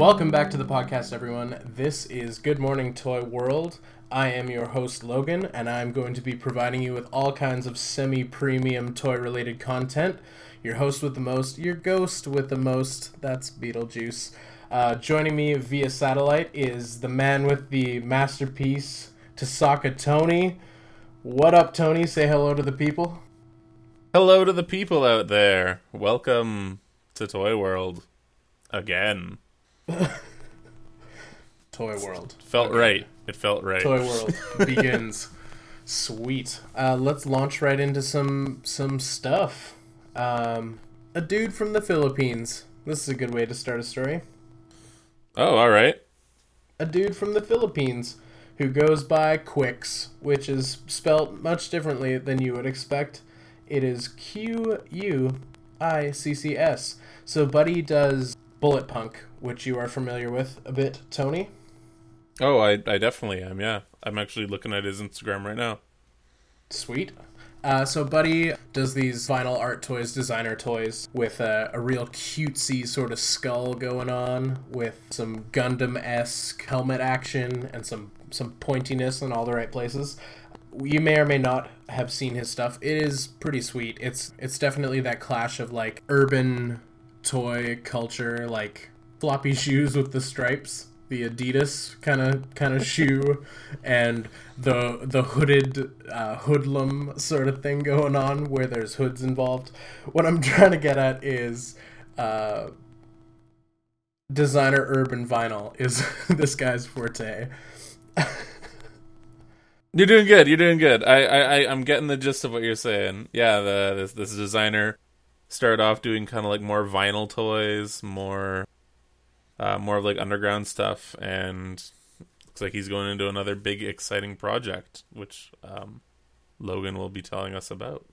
Welcome back to the podcast, everyone. This is Good Morning Toy World. I am your host, Logan, and I'm going to be providing you with all kinds of semi premium toy related content. Your host with the most, your ghost with the most, that's Beetlejuice. Uh, joining me via satellite is the man with the masterpiece, Tasaka Tony. What up, Tony? Say hello to the people. Hello to the people out there. Welcome to Toy World again. Toy World. Felt Okay. right. It felt right. Toy World begins. Sweet. Uh, let's launch right into some some stuff. Um, a dude from the Philippines. This is a good way to start a story. Oh, all right. A dude from the Philippines who goes by Quiccs, which is spelt much differently than you would expect. It is Q U I C C S. So Buddy does Bullet Punk, which you are familiar with a bit, Tony. Oh, I I definitely am. Yeah, I'm actually looking at his Instagram right now. Sweet. Uh, so Buddy does these vinyl art toys, designer toys, with a, a real cutesy sort of skull going on, with some Gundam-esque helmet action and some some pointiness in all the right places. You may or may not have seen his stuff. It is pretty sweet. It's it's definitely that clash of like urban toy culture, like floppy shoes with the stripes, the Adidas kind of kind of shoe, and the the hooded uh, hoodlum sort of thing going on where there's hoods involved. What I'm trying to get at is. Uh, designer urban vinyl is this guy's forte. You're doing good. You're doing good. I I I'm getting the gist of what you're saying. Yeah, the this this designer started off doing kind of like more vinyl toys, more uh more of like underground stuff, and looks like he's going into another big exciting project, which um Logan will be telling us about.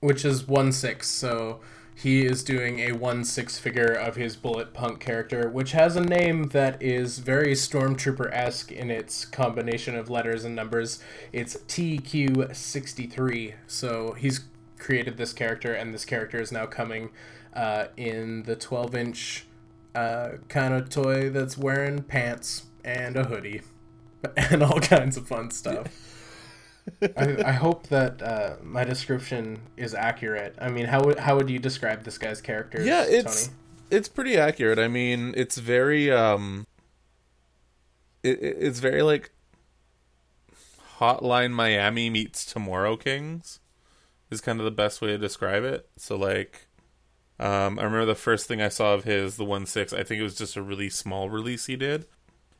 which is one six. So he is doing a one six figure of his bullet punk character, which has a name that is very stormtrooper esque in its combination of letters and numbers. It's TQ sixty three. So he's created this character, and this character is now coming uh, in the twelve inch uh, kind of toy that's wearing pants and a hoodie and all kinds of fun stuff. I, I hope that uh, my description is accurate. I mean, how would how would you describe this guy's character? Yeah, it's Tony? it's pretty accurate. I mean, it's very um it- it's very like Hotline Miami meets Tomorrow Kings is kind of the best way to describe it. So like um I remember the first thing I saw of his the 1/6, I think it was just a really small release he did.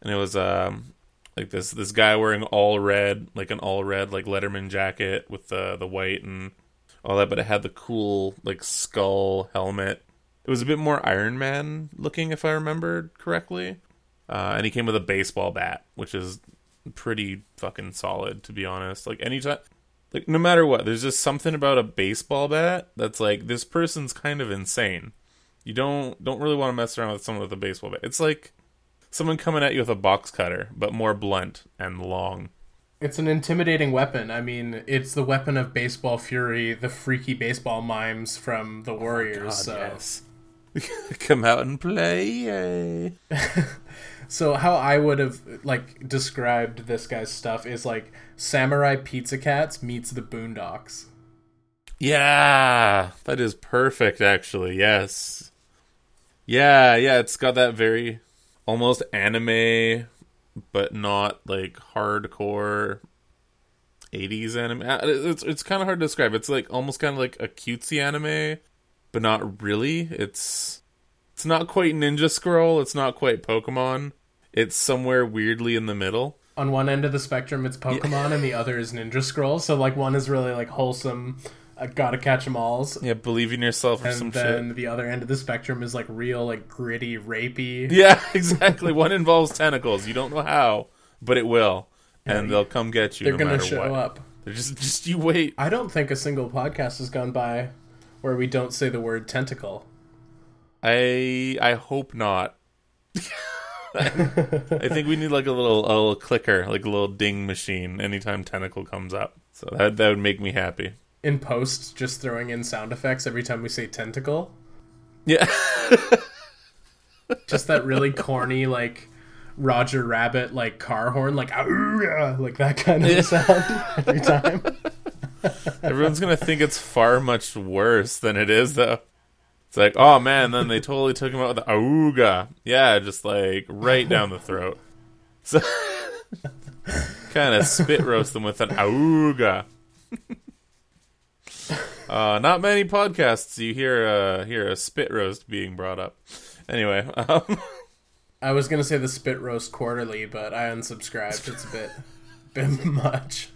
And it was um like this this guy wearing all red, like an all red like Letterman jacket with the the white and all that, but it had the cool like skull helmet. It was a bit more Iron Man looking, if I remembered correctly. Uh, and he came with a baseball bat, which is pretty fucking solid, to be honest. Like anytime, like no matter what, there's just something about a baseball bat that's like this person's kind of insane. You don't don't really want to mess around with someone with a baseball bat. It's like someone coming at you with a box cutter, but more blunt and long. It's an intimidating weapon. I mean, it's the weapon of baseball fury, the freaky baseball mimes from the oh Warriors. so. yes. Come out and play. So how I would have like described this guy's stuff is like Samurai Pizza Cats meets the Boondocks. Yeah, that is perfect actually. Yes. Yeah, yeah, it's got that very almost anime but not like hardcore 80s anime. Uh, It's it's kind of hard to describe. It's like almost kind of like a cutesy anime, but not really. It's it's not quite Ninja Scroll, it's not quite Pokemon. It's somewhere weirdly in the middle. On one end of the spectrum, it's Pokemon, and the other is Ninja Scroll. So like one is really like wholesome, uh, gotta catch 'em alls, Yeah, believe in yourself or and some then the other end of the spectrum is like real, like gritty, rapey. Yeah, exactly. One involves tentacles. You don't know how, but it will, and they'll come get you. They're no gonna matter show what. up. They're just, just you wait. I don't think a single podcast has gone by where we don't say the word tentacle. I, I hope not. I think we need like a little, a little clicker, like a little ding machine, anytime tentacle comes up. So that that would make me happy. In post, just throwing in sound effects every time we say tentacle. Yeah. just that really corny like Roger Rabbit like car horn, like like that kind of sound every time. Everyone's gonna think it's far much worse than it is, though. It's like, oh man, then they totally took him out with the auga. Yeah, just like right down the throat. So kind of spit roast them with an auga. uh, not many podcasts you hear uh, hear a spit roast being brought up. Anyway, um, I was gonna say the Spit Roast Quarterly, but I unsubscribed. It's a bit, bit much.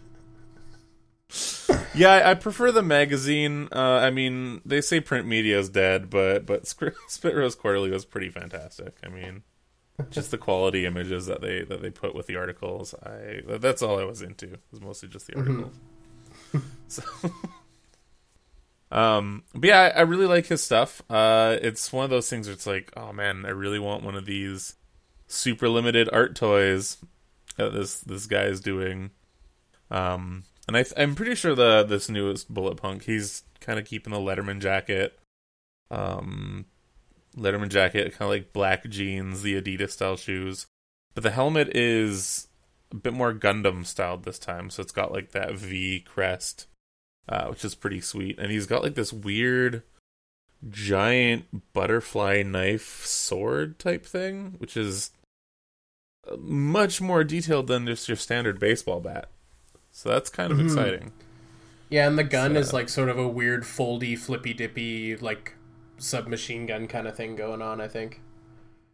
yeah, I, prefer the magazine. Uh, I mean, they say print media is dead, but but Spit Roast Quarterly was pretty fantastic. I mean, just the quality images that they that they put with the articles. I that's all I was into. It was mostly just the articles. Mm-hmm. so. Um, but yeah, I, I, really like his stuff. Uh, it's one of those things where it's like, oh man, I really want one of these super limited art toys that this this guy is doing. Um, and I am pretty sure the this newest Bullet Punk, he's kind of keeping the Letterman jacket. Um, Letterman jacket, kind of like black jeans, the Adidas style shoes, but the helmet is a bit more Gundam styled this time. So it's got like that V crest uh, which is pretty sweet. And he's got like this weird giant butterfly knife sword type thing, which is uh, much more detailed than just your standard baseball bat. So that's kind of mm-hmm. exciting. Yeah, and the gun so, is like sort of a weird foldy, flippy dippy, like submachine gun kind of thing going on, I think.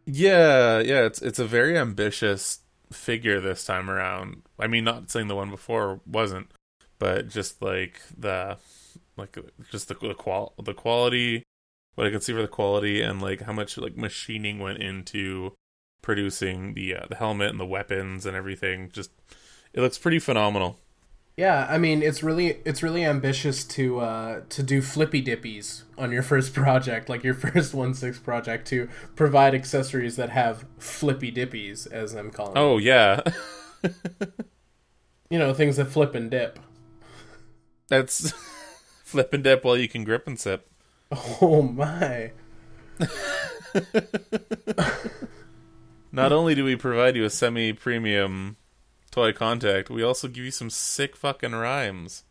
Yeah, yeah, it's it's a very ambitious figure this time around. I mean, not saying the one before wasn't, but just like the like just the the qual the quality what I can see for the quality and like how much like machining went into producing the uh, the helmet and the weapons and everything just it looks pretty phenomenal. Yeah, I mean it's really it's really ambitious to uh to do flippy dippies on your first project, like your first one six project to provide accessories that have flippy dippies as I'm calling. Oh them. yeah. you know, things that flip and dip. That's flip and dip while you can grip and sip. Oh my. Not only do we provide you a semi premium toy contact, we also give you some sick fucking rhymes.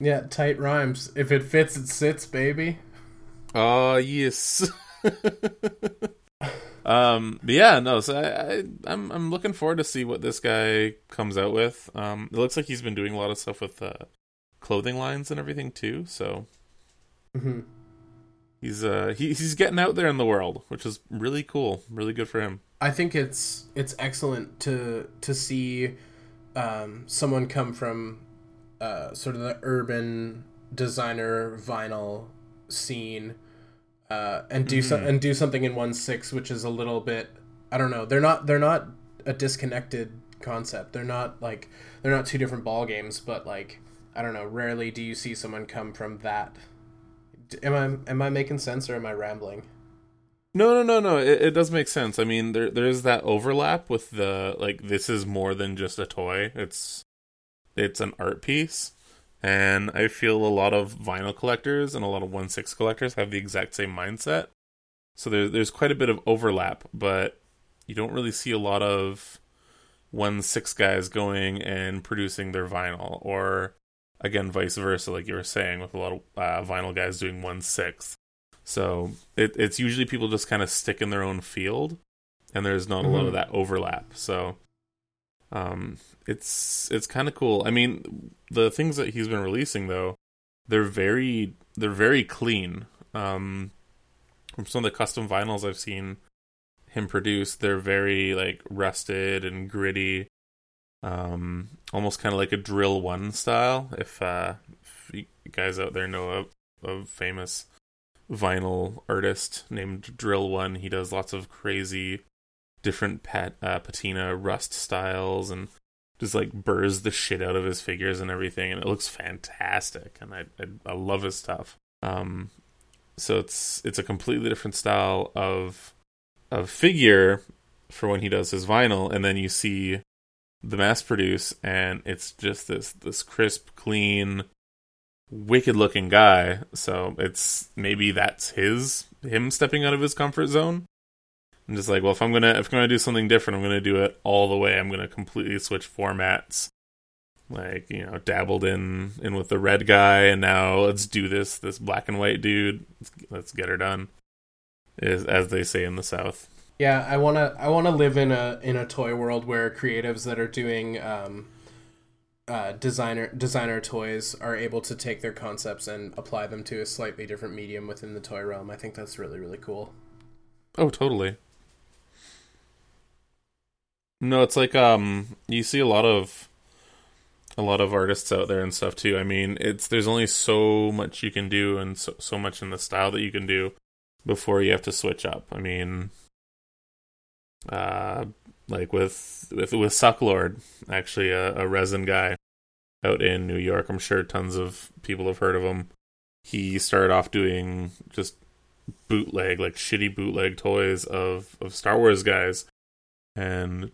Yeah, tight rhymes. If it fits, it sits, baby. Oh, yes. um, but yeah, no. So I, I, I'm I'm looking forward to see what this guy comes out with. Um, it looks like he's been doing a lot of stuff with uh, clothing lines and everything too. So mm-hmm. he's uh he, he's getting out there in the world, which is really cool. Really good for him. I think it's it's excellent to to see um, someone come from uh, sort of the urban designer vinyl scene uh, and do mm-hmm. so, and do something in one six, which is a little bit I don't know. They're not they're not a disconnected concept. They're not like they're not two different ball games, but like I don't know. Rarely do you see someone come from that. Am I am I making sense or am I rambling? No, no, no, no. It, it does make sense. I mean, there there is that overlap with the like. This is more than just a toy. It's it's an art piece, and I feel a lot of vinyl collectors and a lot of one six collectors have the exact same mindset. So there's there's quite a bit of overlap, but you don't really see a lot of one six guys going and producing their vinyl or again vice versa like you were saying with a lot of uh, vinyl guys doing one sixth so it, it's usually people just kind of stick in their own field and there's not mm-hmm. a lot of mm-hmm. that overlap so um it's it's kind of cool i mean the things that he's been releasing though they're very they're very clean um from some of the custom vinyls i've seen him produce they're very like rusted and gritty um, almost kind of like a drill one style. If, uh, if you guys out there know a, a famous vinyl artist named Drill One, he does lots of crazy different pat, uh, patina rust styles and just like burrs the shit out of his figures and everything, and it looks fantastic. And I I, I love his stuff. Um, so it's it's a completely different style of of figure for when he does his vinyl, and then you see the mass produce and it's just this this crisp clean wicked looking guy so it's maybe that's his him stepping out of his comfort zone I'm just like, well, if I'm gonna if I'm gonna do something different, I'm gonna do it all the way. I'm gonna completely switch formats. Like you know, dabbled in in with the red guy, and now let's do this this black and white dude. Let's, let's get her done, is as they say in the South. Yeah, I wanna I wanna live in a in a toy world where creatives that are doing um, uh, designer designer toys are able to take their concepts and apply them to a slightly different medium within the toy realm. I think that's really really cool. Oh, totally. No, it's like um you see a lot of a lot of artists out there and stuff too. I mean, it's there's only so much you can do and so, so much in the style that you can do before you have to switch up. I mean, uh like with with with Sucklord, actually a, a resin guy out in New York. I'm sure tons of people have heard of him. He started off doing just bootleg, like shitty bootleg toys of of Star Wars guys, and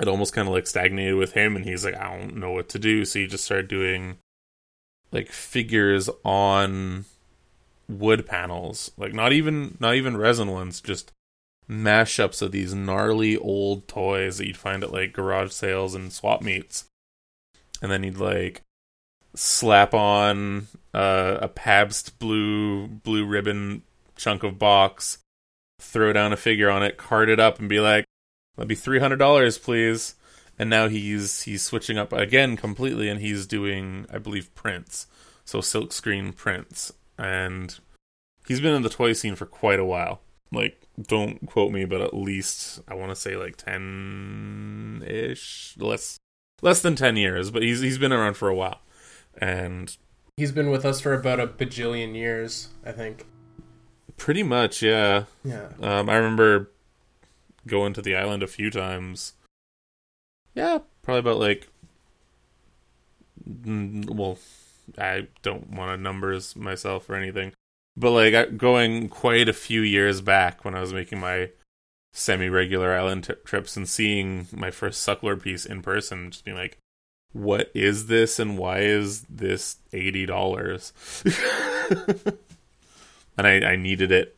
it almost kind of like stagnated with him. And he's like, I don't know what to do, so he just started doing like figures on wood panels, like not even not even resin ones, just mashups of these gnarly old toys that you'd find at like garage sales and swap meets. And then you'd like slap on uh, a Pabst blue blue ribbon chunk of box, throw down a figure on it, card it up, and be like, "That'd be three hundred dollars, please." And now he's he's switching up again completely, and he's doing, I believe, prints, so silkscreen prints, and he's been in the toy scene for quite a while. Like, don't quote me, but at least I want to say like ten ish, less less than ten years, but he's he's been around for a while, and he's been with us for about a bajillion years, I think. Pretty much, yeah. Yeah. Um, I remember going to the island a few times. Yeah, probably about like. Well, I don't want to numbers myself or anything, but like going quite a few years back when I was making my semi-regular island t- trips and seeing my first Sucklord piece in person, just being like, "What is this, and why is this eighty dollars?" and I, I needed it.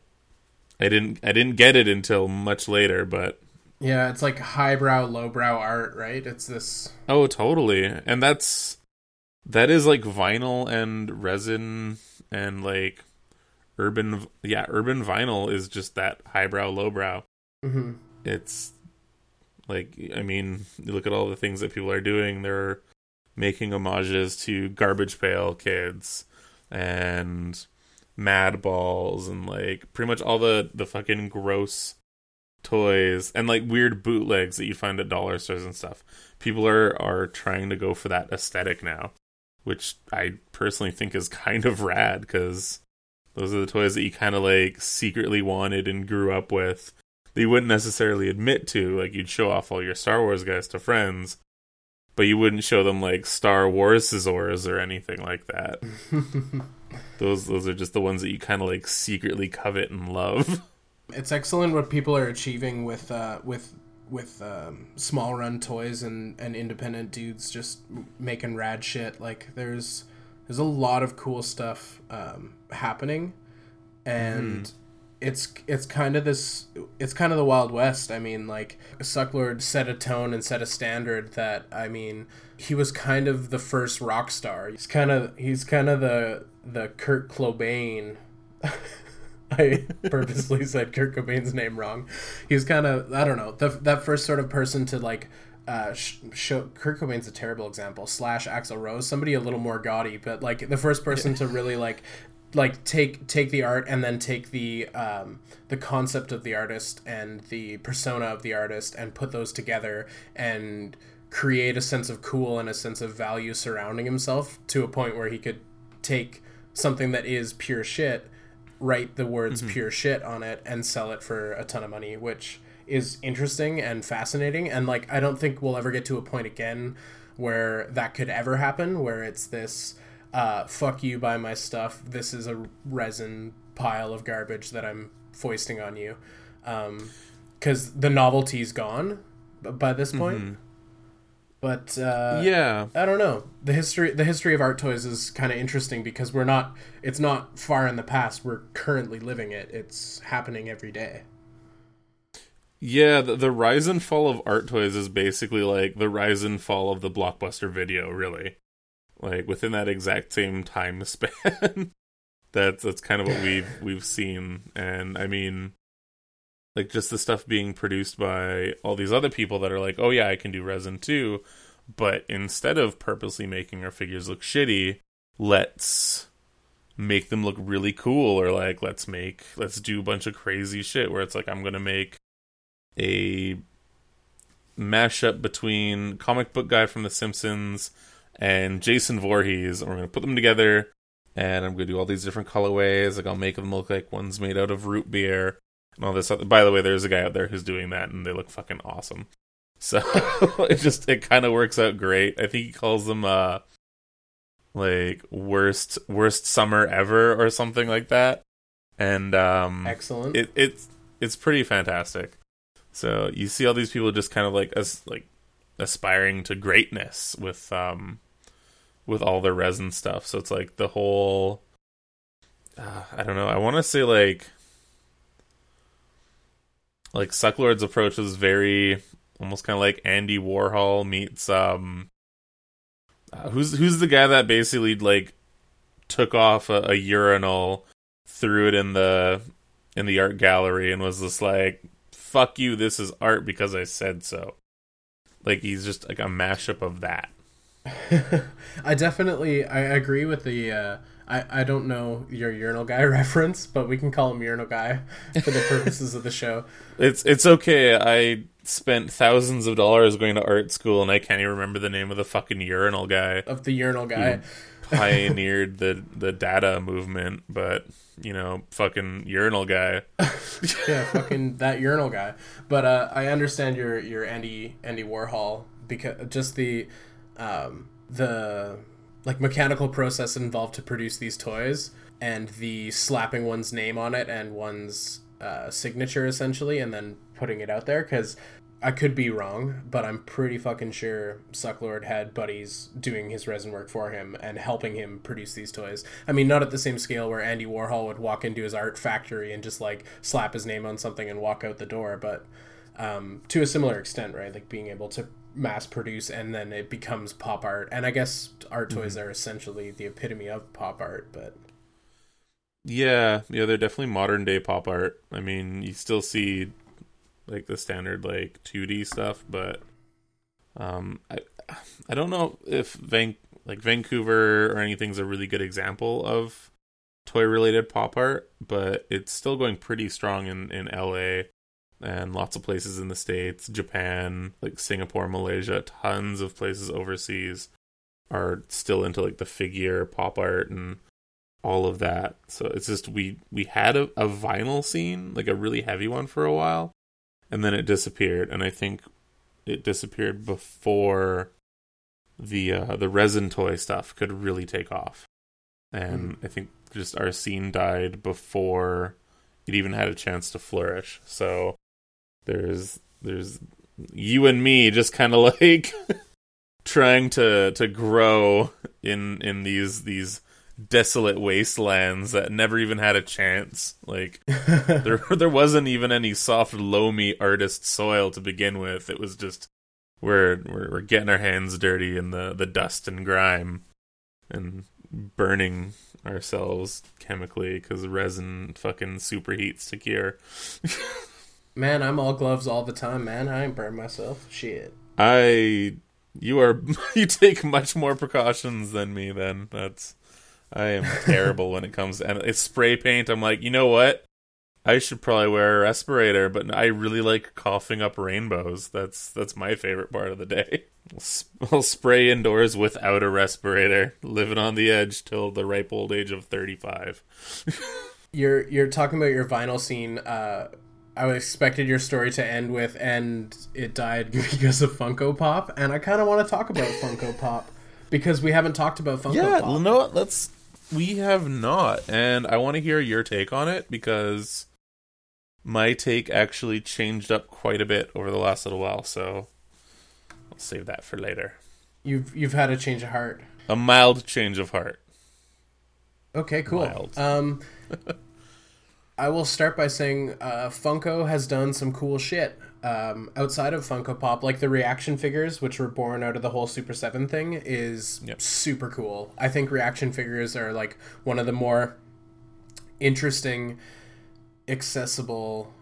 I didn't I didn't get it until much later, but yeah, it's like highbrow, lowbrow art, right? It's this. Oh, totally, and that's that is like vinyl and resin and like urban. Yeah, urban vinyl is just that highbrow, lowbrow. Mm-hmm. It's like I mean, you look at all the things that people are doing. They're making homages to Garbage Pail Kids and Madballs and like pretty much all the the fucking gross toys and like weird bootlegs that you find at dollar stores and stuff people are are trying to go for that aesthetic now which i personally think is kind of rad because those are the toys that you kind of like secretly wanted and grew up with that you wouldn't necessarily admit to like you'd show off all your star wars guys to friends but you wouldn't show them like star wars scissors or anything like that those those are just the ones that you kind of like secretly covet and love. It's excellent what people are achieving with uh, with with um, small run toys and, and independent dudes just making rad shit. Like there's there's a lot of cool stuff um, happening, and mm. it's it's kind of this it's kind of the wild west. I mean, like Sucklord set a tone and set a standard that I mean he was kind of the first rock star. He's kind of he's kind of the the Kurt Cobain. I purposely said Kurt Cobain's name wrong. He's kind of I don't know the, that first sort of person to like uh, sh- Kurt Cobain's a terrible example. Slash Axl Rose, somebody a little more gaudy, but like the first person yeah. to really like like take take the art and then take the um, the concept of the artist and the persona of the artist and put those together and create a sense of cool and a sense of value surrounding himself to a point where he could take something that is pure shit, write the words mm-hmm. pure shit on it, and sell it for a ton of money, which is interesting and fascinating. And like, I don't think we'll ever get to a point again where that could ever happen, where it's this uh, fuck you, buy my stuff. This is a resin pile of garbage that I'm foisting on you. Because um, the novelty's gone by this point. Mm-hmm. But uh, yeah, I don't know. The history the history of art toys is kind of interesting because we're not. It's not far in the past. We're currently living it. It's happening every day. Yeah, the, the rise and fall of art toys is basically like the rise and fall of the blockbuster video, really. Like within that exact same time span. that's that's kind of what we've we've seen. And I mean like just the stuff being produced by all these other people that are like, Oh yeah, I can do resin too but instead of purposely making our figures look shitty, let's make them look really cool or like let's make let's do a bunch of crazy shit where it's like I'm going to make a mashup between comic book guy from the Simpsons and Jason Voorhees and we're going to put them together and I'm going to do all these different colorways like I'll make them look like one's made out of root beer and all this other. by the way there's a guy out there who's doing that and they look fucking awesome so it just it kind of works out great. I think he calls them uh like worst worst summer ever or something like that. And um excellent. It it's it's pretty fantastic. So you see all these people just kind of like as like aspiring to greatness with um with all their resin stuff. So it's like the whole uh, I don't know. I want to say like like Sucklord's approach is very almost kind of like Andy Warhol meets um uh, who's who's the guy that basically like took off a, a, urinal, threw it in the in the art gallery, and was just like, "Fuck you! This is art because I said so." Like he's just like a mashup of that. I definitely I agree with the. Uh, I I don't know your urinal guy reference, but we can call him urinal guy for the purposes of the show. It's it's okay. I spent thousands of dollars going to art school, and I can't even remember the name of the fucking urinal guy. Of the urinal guy. Pioneered the the Dada movement, but you know, fucking urinal guy. yeah, fucking that urinal guy. But uh, I understand your your Andy Andy Warhol because just the um, the like mechanical process involved to produce these toys and the slapping one's name on it and one's uh, signature essentially and then putting it out there because I could be wrong, but I'm pretty fucking sure Sucklord had buddies doing his resin work for him and helping him produce these toys. I mean, not at the same scale where Andy Warhol would walk into his art factory and just like slap his name on something and walk out the door, but um, to a similar extent, right? Like being able to mass produce and then it becomes pop art. And I guess art toys mm-hmm. are essentially the epitome of pop art, but yeah, yeah, they're definitely modern day pop art. I mean, you still see like the standard like 2D stuff, but um I I don't know if Van like Vancouver or anything's a really good example of toy related pop art, but it's still going pretty strong in in LA and lots of places in the states, Japan, like Singapore, Malaysia, tons of places overseas are still into like the figure pop art and all of that. So it's just we we had a, a vinyl scene, like a really heavy one for a while, and then it disappeared. And I think it disappeared before the uh, the resin toy stuff could really take off. And mm. I think just our scene died before it even had a chance to flourish. So there's there's you and me just kind of like trying to to grow in in these these desolate wastelands that never even had a chance. Like there there wasn't even any soft loamy artist soil to begin with. It was just we're we're, we're getting our hands dirty in the the dust and grime and burning ourselves chemically because resin fucking superheats to cure. man, I'm all gloves all the time, man. I ain't burn myself. Shit. I you are you take much more precautions than me then. That's I am terrible when it comes to and it's spray paint. I'm like, you know what? I should probably wear a respirator, but I really like coughing up rainbows. That's that's my favorite part of the day. I'll spray indoors without a respirator, living on the edge till the ripe old age of 35. you're you're talking about your vinyl scene. Uh, I expected your story to end with, and it died because of Funko Pop, and I kind of want to talk about Funko Pop because we haven't talked about Funko yeah, Pop. Yeah, no, let's we have not, and I want to hear your take on it because my take actually changed up quite a bit over the last little while. So I'll save that for later. You've you've had a change of heart. A mild change of heart. Okay, cool. Mild. Um, I will start by saying uh, Funko has done some cool shit um, outside of Funko Pop, like the reaction figures, which were born out of the whole Super 7 thing, is Yep. super cool. I think reaction figures are like one of the more interesting, accessible.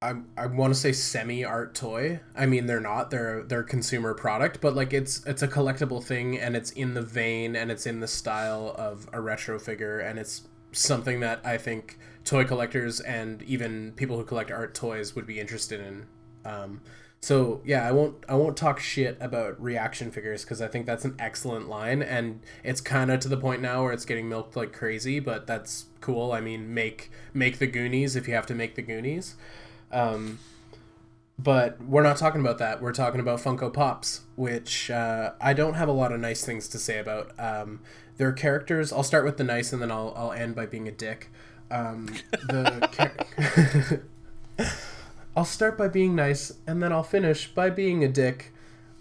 I, I want to say semi art toy. I mean they're not. They're they're consumer product, but like it's it's a collectible thing and it's in the vein and it's in the style of a retro figure and it's something that I think toy collectors and even people who collect art toys would be interested in. Um, so yeah, I won't I won't talk shit about reaction figures because I think that's an excellent line and it's kind of to the point now where it's getting milked like crazy, but that's cool. I mean, make make the Goonies if you have to make the Goonies. Um, but we're not talking about that. We're talking about Funko Pops, which uh, I don't have a lot of nice things to say about. Um, their characters. I'll start with the nice, and then I'll I'll end by being a dick. Um, the char- I'll start by being nice, and then I'll finish by being a dick.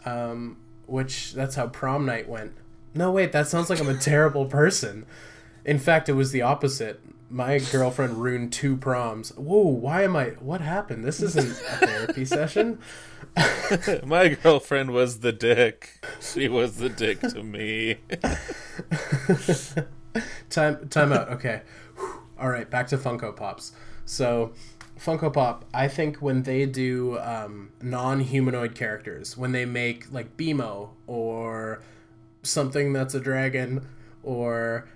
Um, which that's how prom night went. No, wait, that sounds like I'm a terrible person. In fact, it was the opposite. My girlfriend ruined two proms. Whoa, why am I? What happened? This isn't a therapy session. My girlfriend was the dick. She was the dick to me. time time out. Okay. All right, back to Funko Pops. So, Funko Pop, I think when they do um, non-humanoid characters, when they make like BMO or something that's a dragon or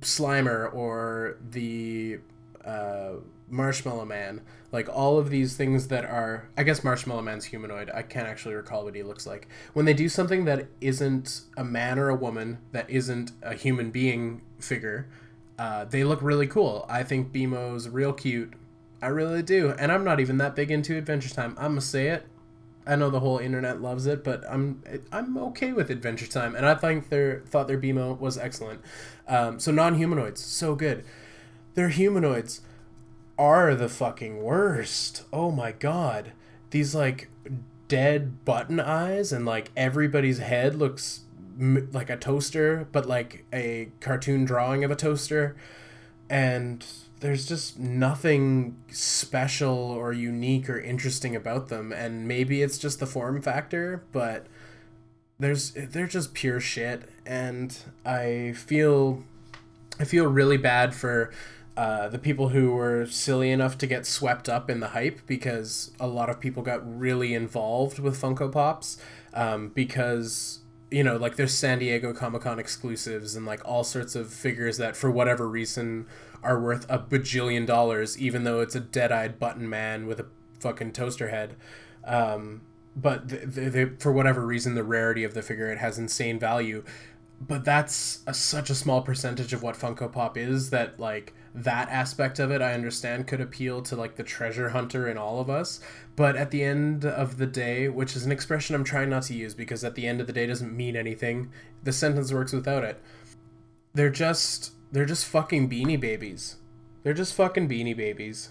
Slimer or the uh, Marshmallow Man, like all of these things that are, I guess Marshmallow Man's humanoid. I can't actually recall what he looks like. When they do something that isn't a man or a woman, that isn't a human being figure, uh, they look really cool. I think BMO's real cute. I really do, and I'm not even that big into Adventure Time. I'm gonna say it. I know the whole internet loves it, but I'm I'm okay with Adventure Time, and I think their thought their BMO was excellent. Um, so non-humanoids, so good. Their humanoids are the fucking worst. Oh my god, these like dead button eyes, and like everybody's head looks like a toaster, but like a cartoon drawing of a toaster, and there's just nothing special or unique or interesting about them. And maybe it's just the form factor but there's they're just pure shit. And i feel i feel really bad for uh, the people who were silly enough to get swept up in the hype because a lot of people got really involved with funko pops um, because you know like there's san diego comic-con exclusives and like all sorts of figures that for whatever reason are worth a bajillion dollars, even though it's a dead-eyed button man with a fucking toaster head. Um, but th th th for whatever reason, the rarity of the figure it has insane value. But that's a, such a small percentage of what Funko Pop is that like that aspect of it I understand could appeal to like the treasure hunter in all of us. But at the end of the day, which is an expression I'm trying not to use because at the end of the day doesn't mean anything. The sentence works without it. They're just they're just fucking beanie babies. They're just fucking beanie babies.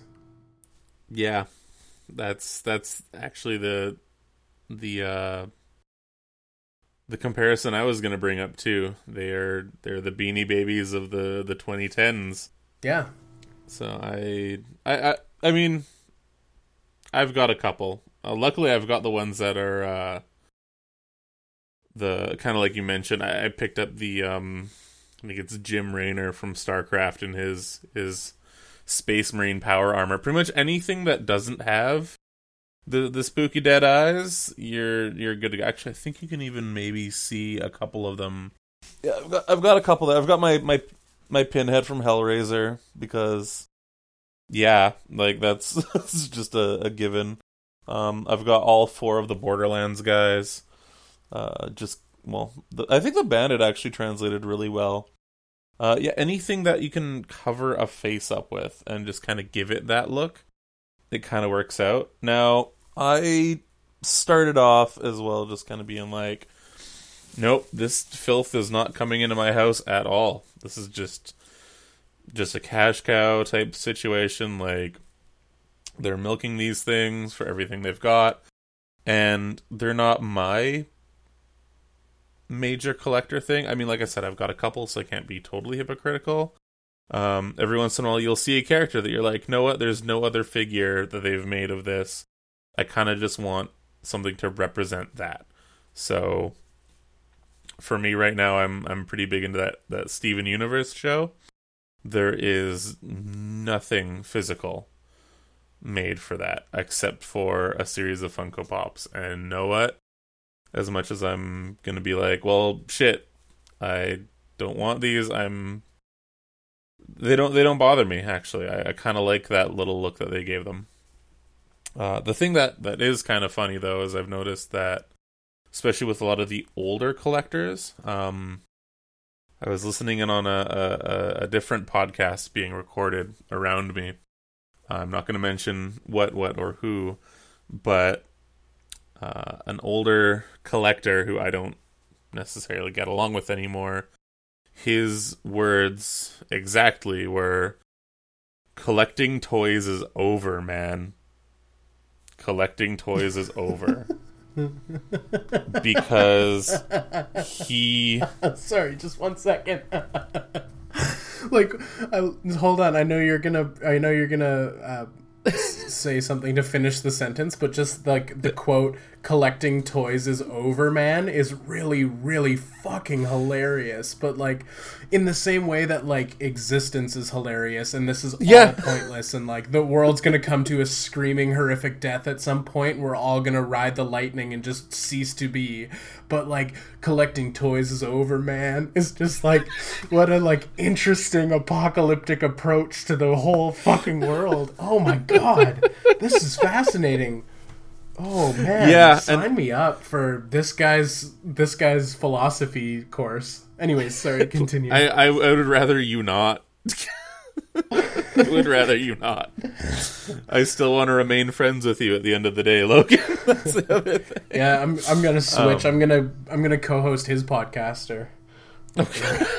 Yeah. That's that's actually the the uh the comparison I was going to bring up too. They're they're the beanie babies of the the 2010s. Yeah. So I I I, I mean I've got a couple. Uh, luckily I've got the ones that are uh the kind of like you mentioned. I, I picked up the um I think it's Jim Raynor from StarCraft and his his Space Marine power armor. Pretty much anything that doesn't have the the spooky dead eyes, you're you're good to go. Actually, I think you can even maybe see a couple of them. Yeah, I've got I've got a couple. There. I've got my my my pinhead from Hellraiser because yeah, like that's that's just a, a given. Um, I've got all four of the Borderlands guys. Uh, just well, the, I think the bandit actually translated really well. Uh, yeah, anything that you can cover a face up with and just kind of give it that look, it kind of works out. Now, I started off as well, just kind of being like, nope, this filth is not coming into my house at all. This is just just a cash cow type situation. Like, they're milking these things for everything they've got, and they're not my major collector thing. I mean, like I said, I've got a couple, so I can't be totally hypocritical. Um, every once in a while, you'll see a character that you're like, know what? There's no other figure that they've made of this. I kind of just want something to represent that. So, for me right now, I'm I'm pretty big into that that Steven Universe show. There is nothing physical made for that except for a series of Funko Pops. And know what? As much as I'm gonna be like, well, shit, I don't want these. I'm they don't they don't bother me actually. I, I kind of like that little look that they gave them. Uh, the thing that that is kind of funny though is I've noticed that, especially with a lot of the older collectors, um, I was listening in on a, a, a different podcast being recorded around me. I'm not going to mention what what or who, but uh, an older collector who I don't necessarily get along with anymore his words exactly were collecting toys is over, man. Collecting toys is over. because he sorry just one second. Like I, hold on i know you're gonna i know you're gonna uh, say something to finish the sentence, but just like the quote collecting toys is over man is really really fucking hilarious. But like in the same way that like existence is hilarious and this is yeah. all pointless and like the world's gonna come to a screaming horrific death at some point we're all gonna ride the lightning and just cease to be. But like collecting toys is over man it's just like what a like interesting apocalyptic approach to the whole fucking world. Oh my god. This is fascinating Oh man, yeah, sign and, me up for this guy's this guy's philosophy course. Anyways, sorry, continue. I, I, I would rather you not. I would rather you not. I still want to remain friends with you at the end of the day, Logan. That's the other thing. Yeah, I'm I'm gonna switch. Um, I'm gonna I'm gonna co-host his podcaster. Okay.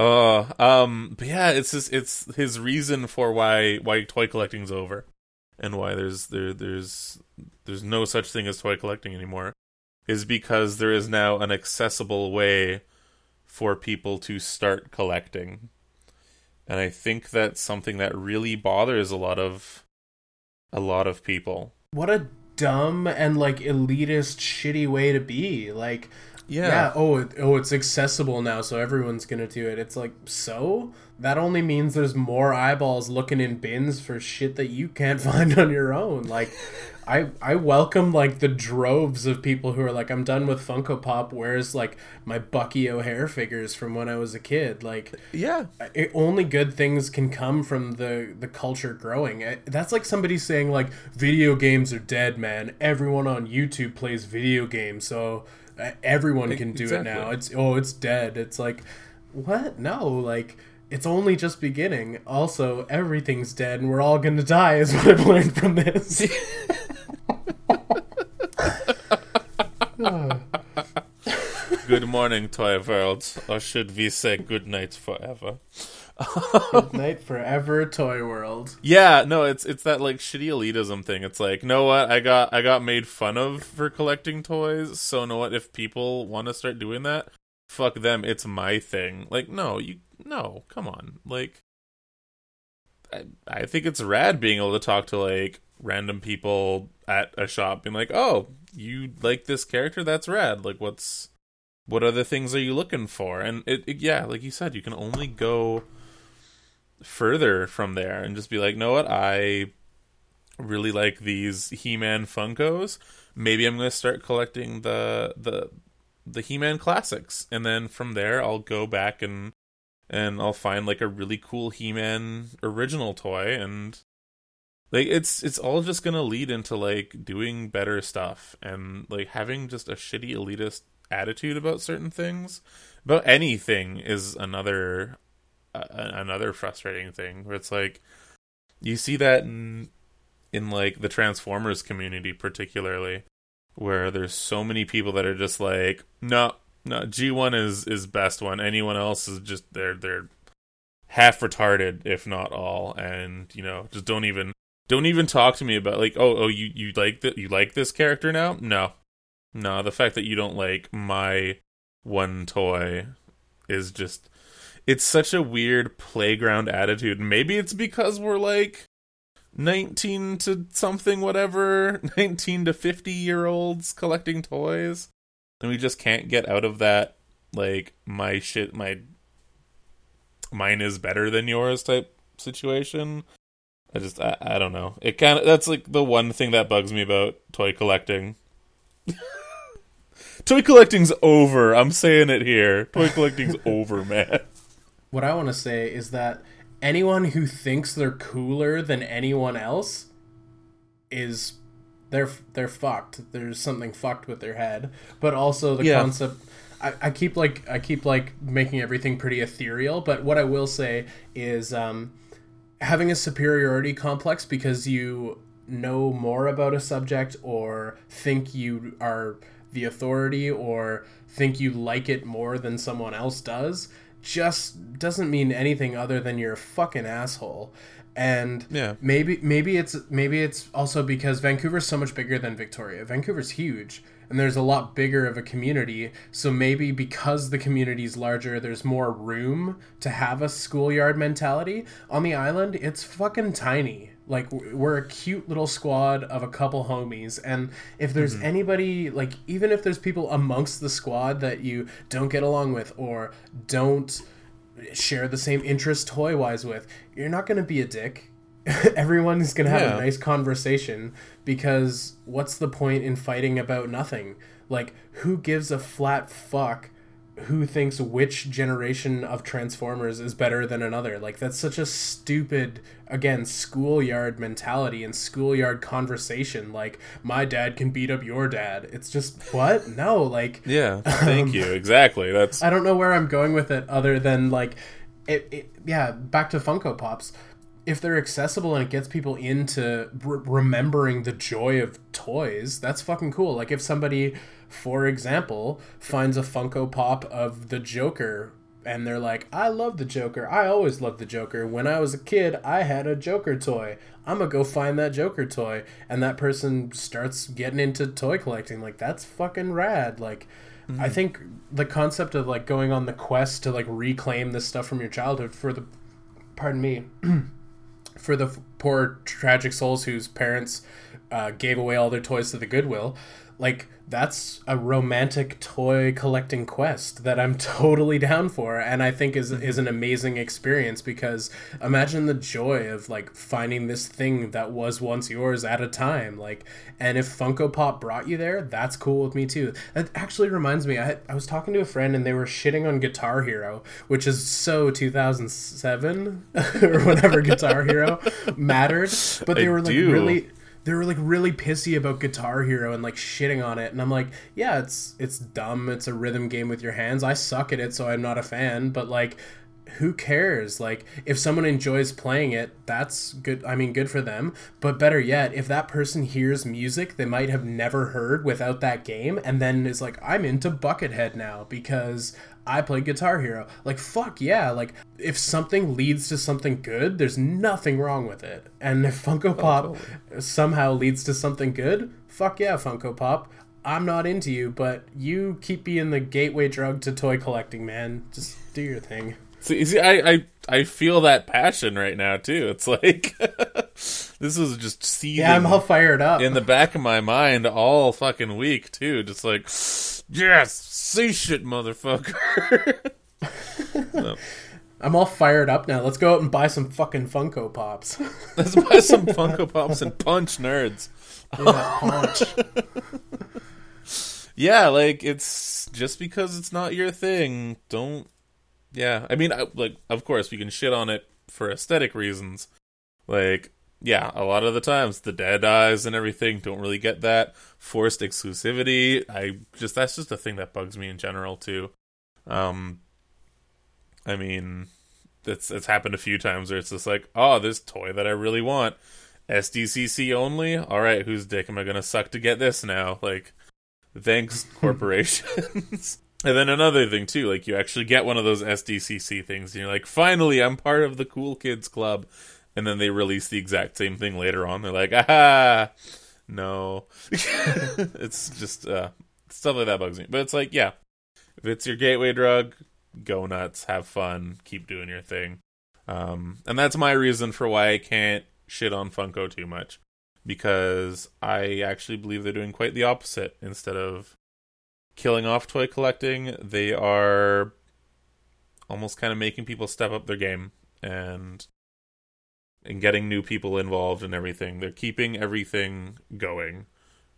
Oh, um, but yeah, it's just it's his reason for why why toy collecting's over and why there's there there's there's no such thing as toy collecting anymore is because there is now an accessible way for people to start collecting. And I think that's something that really bothers a lot of a lot of people. What a dumb and like elitist shitty way to be. Like yeah. yeah. Oh, oh, it's accessible now, so everyone's gonna do it. It's like so. That only means there's more eyeballs looking in bins for shit that you can't find on your own. Like, I I welcome like the droves of people who are like, I'm done with Funko Pop. Where's like my Bucky O'Hare figures from when I was a kid? Like, yeah, it, only good things can come from the the culture growing. That's like somebody saying like, video games are dead, man. Everyone on YouTube plays video games, so uh, everyone can do exactly. it now. It's oh, it's dead. It's like what? No, like it's only just beginning. Also, everything's dead and we're all gonna die is what I've learned from this. good morning, Toy World. Or should we say good night forever? good night forever, Toy World. Yeah, no, it's it's that like shitty elitism thing. It's like, know what? I got I got made fun of for collecting toys. So know what? If people want to start doing that, fuck them. It's my thing. Like, no, you no, come on. Like, I I think it's rad being able to talk to like random people at a shop, being like, oh, you like this character? That's rad. Like, what's what other things are you looking for? And it, it yeah, like you said, you can only go further from there and just be like, know what, I really like these He-Man Funkos. Maybe I'm going to start collecting the the the He-Man classics, and then from there I'll go back and and I'll find like a really cool He-Man original toy, and like it's it's all just gonna lead into like doing better stuff and like having just a shitty elitist attitude about certain things. About anything is another another frustrating thing where it's like you see that in in like the Transformers community particularly where there's so many people that are just like no no G1 is is best one. Anyone else is just they're they're half retarded if not all. And you know just don't even don't even talk to me about like oh oh you you like that you like this character now? No. No the fact that you don't like my one toy is just it's such a weird playground attitude. Maybe it's because we're like 19 to something whatever, 19 to 50 year olds collecting toys and we just can't get out of that like my shit my mine is better than yours type situation. I just I, I don't know. It kind of that's like the one thing that bugs me about toy collecting. toy collecting's over. I'm saying it here. Toy collecting's over, man. What I want to say is that anyone who thinks they're cooler than anyone else is they're they're fucked. There's something fucked with their head. But also the yeah. concept I, I keep like I keep like making everything pretty ethereal, but what I will say is um having a superiority complex because you know more about a subject or think you are the authority or think you like it more than someone else does just doesn't mean anything other than you're a fucking asshole and yeah maybe maybe it's maybe it's also because Vancouver's so much bigger than Victoria. Vancouver's huge and there's a lot bigger of a community. So maybe because the community's larger, there's more room to have a schoolyard mentality. On the island, it's fucking tiny. Like we're a cute little squad of a couple homies, and if there's mm-hmm. anybody, like even if there's people amongst the squad that you don't get along with or don't share the same interest toy wise with, you're not gonna be a dick. Everyone's gonna have yeah. a nice conversation because what's the point in fighting about nothing? Like, who gives a flat fuck who thinks which generation of Transformers is better than another? Like, that's such a stupid, again, schoolyard mentality and schoolyard conversation. Like, my dad can beat up your dad. It's just, what? No, like. Yeah, thank um, you. Exactly. That's. I don't know where I'm going with it other than, like, it, it yeah, back to Funko Pops if they're accessible and it gets people into re- remembering the joy of toys, that's fucking cool. Like if somebody, for example, finds a Funko Pop of the Joker and they're like, I love the Joker. I always loved the Joker. When I was a kid, I had a Joker toy. I'm gonna go find that Joker toy. And that person starts getting into toy collecting. Like, that's fucking rad. Like, mm-hmm. I think the concept of like going on the quest to like reclaim this stuff from your childhood for the, pardon me. for the poor tragic souls whose parents uh, gave away all their toys to the Goodwill, like that's a romantic toy collecting quest that I'm totally down for and I think is is an mm-hmm. amazing experience because imagine the joy of like finding this thing that was once yours at a time like and if Funko Pop brought you there that's cool with me too that actually reminds me I, I was talking to a friend and they were shitting on Guitar Hero which is so 2007 or whenever Guitar Hero mattered but they I were like do. really they were like really pissy about Guitar Hero and like shitting on it, and I'm like, yeah, it's it's dumb. It's a rhythm game with your hands. I suck at it, so I'm not a fan. But like, who cares? Like, if someone enjoys playing it, that's good. I mean, good for them. But better yet, if that person hears music they might have never heard without that game, and then is like, I'm into Buckethead now because I play Guitar Hero. Like, fuck yeah. Like, if something leads to something good, there's nothing wrong with it. And if Funko oh, Pop oh, totally. somehow leads to something good, fuck yeah, Funko Pop. I'm not into you, but you keep being the gateway drug to toy collecting, man. Just do your thing. See, see I, I, I feel that passion right now too. It's like this is just seething. Yeah, I'm all fired up in the back of my mind all fucking week too. Just like, yes, say shit, motherfucker. so. I'm all fired up now. Let's go out and buy some fucking Funko Pops. Let's buy some Funko Pops and punch nerds. Yeah, punch. yeah, like it's just because it's not your thing. Don't. Yeah, I mean, I, like, of course, we can shit on it for aesthetic reasons. Like, yeah, a lot of the times the dead eyes and everything don't really get that forced exclusivity. I just that's just a thing that bugs me in general too. Um, I mean, it's it's happened a few times where it's just like, oh, this toy that I really want, SDCC only. All right, whose dick am I gonna suck to get this now? Like, thanks corporations. and then another thing too, like you actually get one of those SDCC things, and you're like, finally, I'm part of the cool kids club and then they release the exact same thing later on. They're like, ah, no. it's just uh, stuff like that bugs me. But it's like, yeah, if it's your gateway drug, go nuts, have fun, keep doing your thing. Um, and that's my reason for why I can't shit on Funko too much because I actually believe they're doing quite the opposite. Instead of killing off toy collecting, they are almost kind of making people step up their game and and getting new people involved and everything. They're keeping everything going,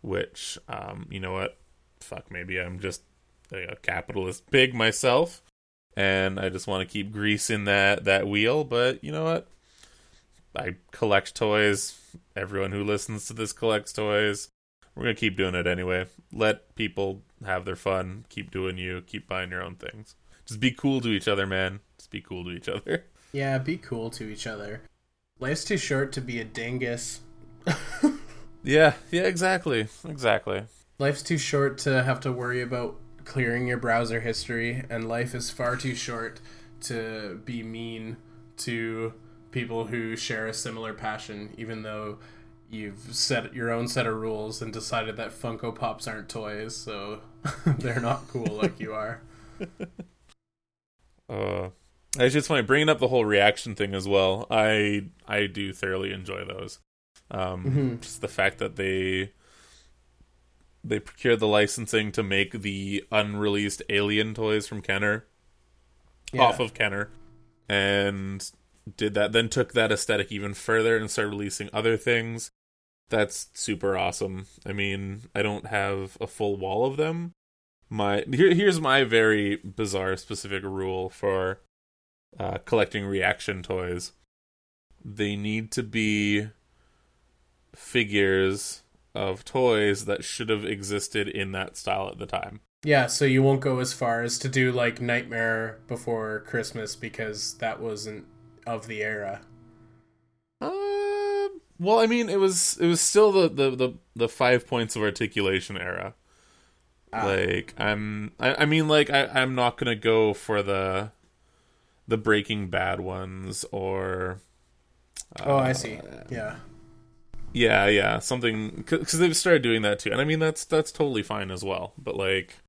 which um, you know what? Fuck, maybe I'm just a capitalist pig myself and I just want to keep greasing that that wheel, but you know what? I collect toys. Everyone who listens to this collects toys. We're gonna keep doing it anyway. Let people have their fun. Keep doing you. Keep buying your own things. Just be cool to each other, man. Just be cool to each other. Yeah, be cool to each other. Life's too short to be a dingus. yeah, yeah, exactly, exactly. Life's too short to have to worry about clearing your browser history, and life is far too short to be mean to people who share a similar passion, even though you've set your own set of rules and decided that Funko Pops aren't toys, so they're not cool like you are. Uh, it's just funny bringing up the whole reaction thing as well. I I do thoroughly enjoy those. Um, mm-hmm. Just the fact that they they procured the licensing to make the unreleased Alien toys from Kenner yeah. off of Kenner, and did that. Then took that aesthetic even further and started releasing other things. That's super awesome. I mean, I don't have a full wall of them. My here, here's my very bizarre specific rule for uh, collecting reaction toys. They need to be figures of toys that should have existed in that style at the time. Yeah, so you won't go as far as to do like Nightmare Before Christmas because that wasn't of the era. Uh, well, I mean, it was it was still the the the, the five points of articulation era. Ah. Like I'm, I, I mean, like I, I'm not gonna go for the the Breaking Bad ones or. Uh, oh, I see. Yeah. Yeah, yeah, something because they've started doing that too, and I mean that's that's totally fine as well. But like,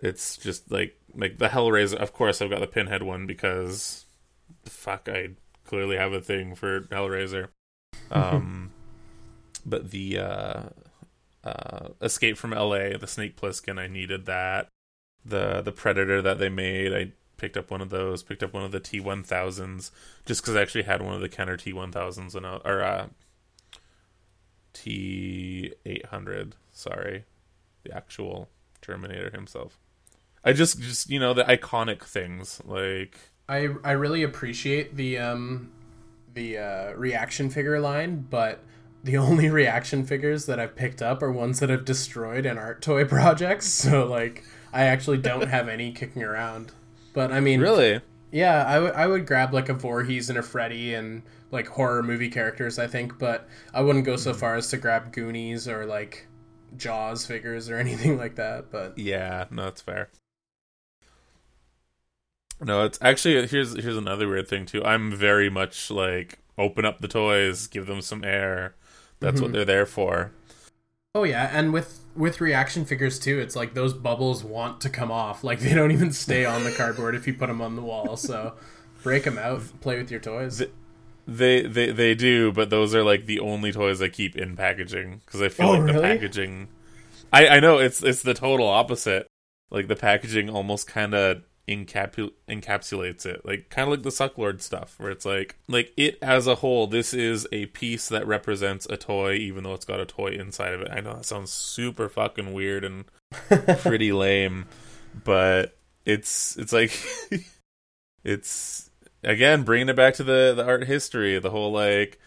it's just like like the Hellraiser. Of course, I've got the Pinhead one because fuck, I clearly have a thing for Hellraiser. Um, but the uh, uh, Escape from L.A., the Snake Plissken, I needed that. The the Predator that they made, I picked up one of those. Picked up one of the T one thousands just because I actually had one of the Kenner T one thousands and or uh, T eight hundred. Sorry, the actual Terminator himself. I just just you know the iconic things like I I really appreciate the um the uh, reaction figure line, but the only reaction figures that I've picked up are ones that I've destroyed in art toy projects. So like I actually don't have any kicking around. But I mean, really, yeah, I would I would grab like a Voorhees and a Freddy and like horror movie characters, I think, but I wouldn't go so mm-hmm. far as to grab Goonies or like Jaws figures or anything like that. But yeah, no, it's fair. No, it's actually here's here's another weird thing too. I'm very much like open up the toys, give them some air. That's mm-hmm. what they're there for. Oh yeah, and with with reaction figures too, it's like those bubbles want to come off. Like they don't even stay on the cardboard if you put them on the wall. So break them out, play with your toys. They they they do, but those are like the only toys I keep in packaging because I feel oh, like really? the packaging. I I know it's it's the total opposite. Like the packaging almost kind of encapul- encapsulates it. Like kind of like the Sucklord stuff where it's like like it as a whole this is a piece that represents a toy even though it's got a toy inside of it. I know that sounds super fucking weird and pretty lame but it's it's like it's again bringing it back to the the art history the whole like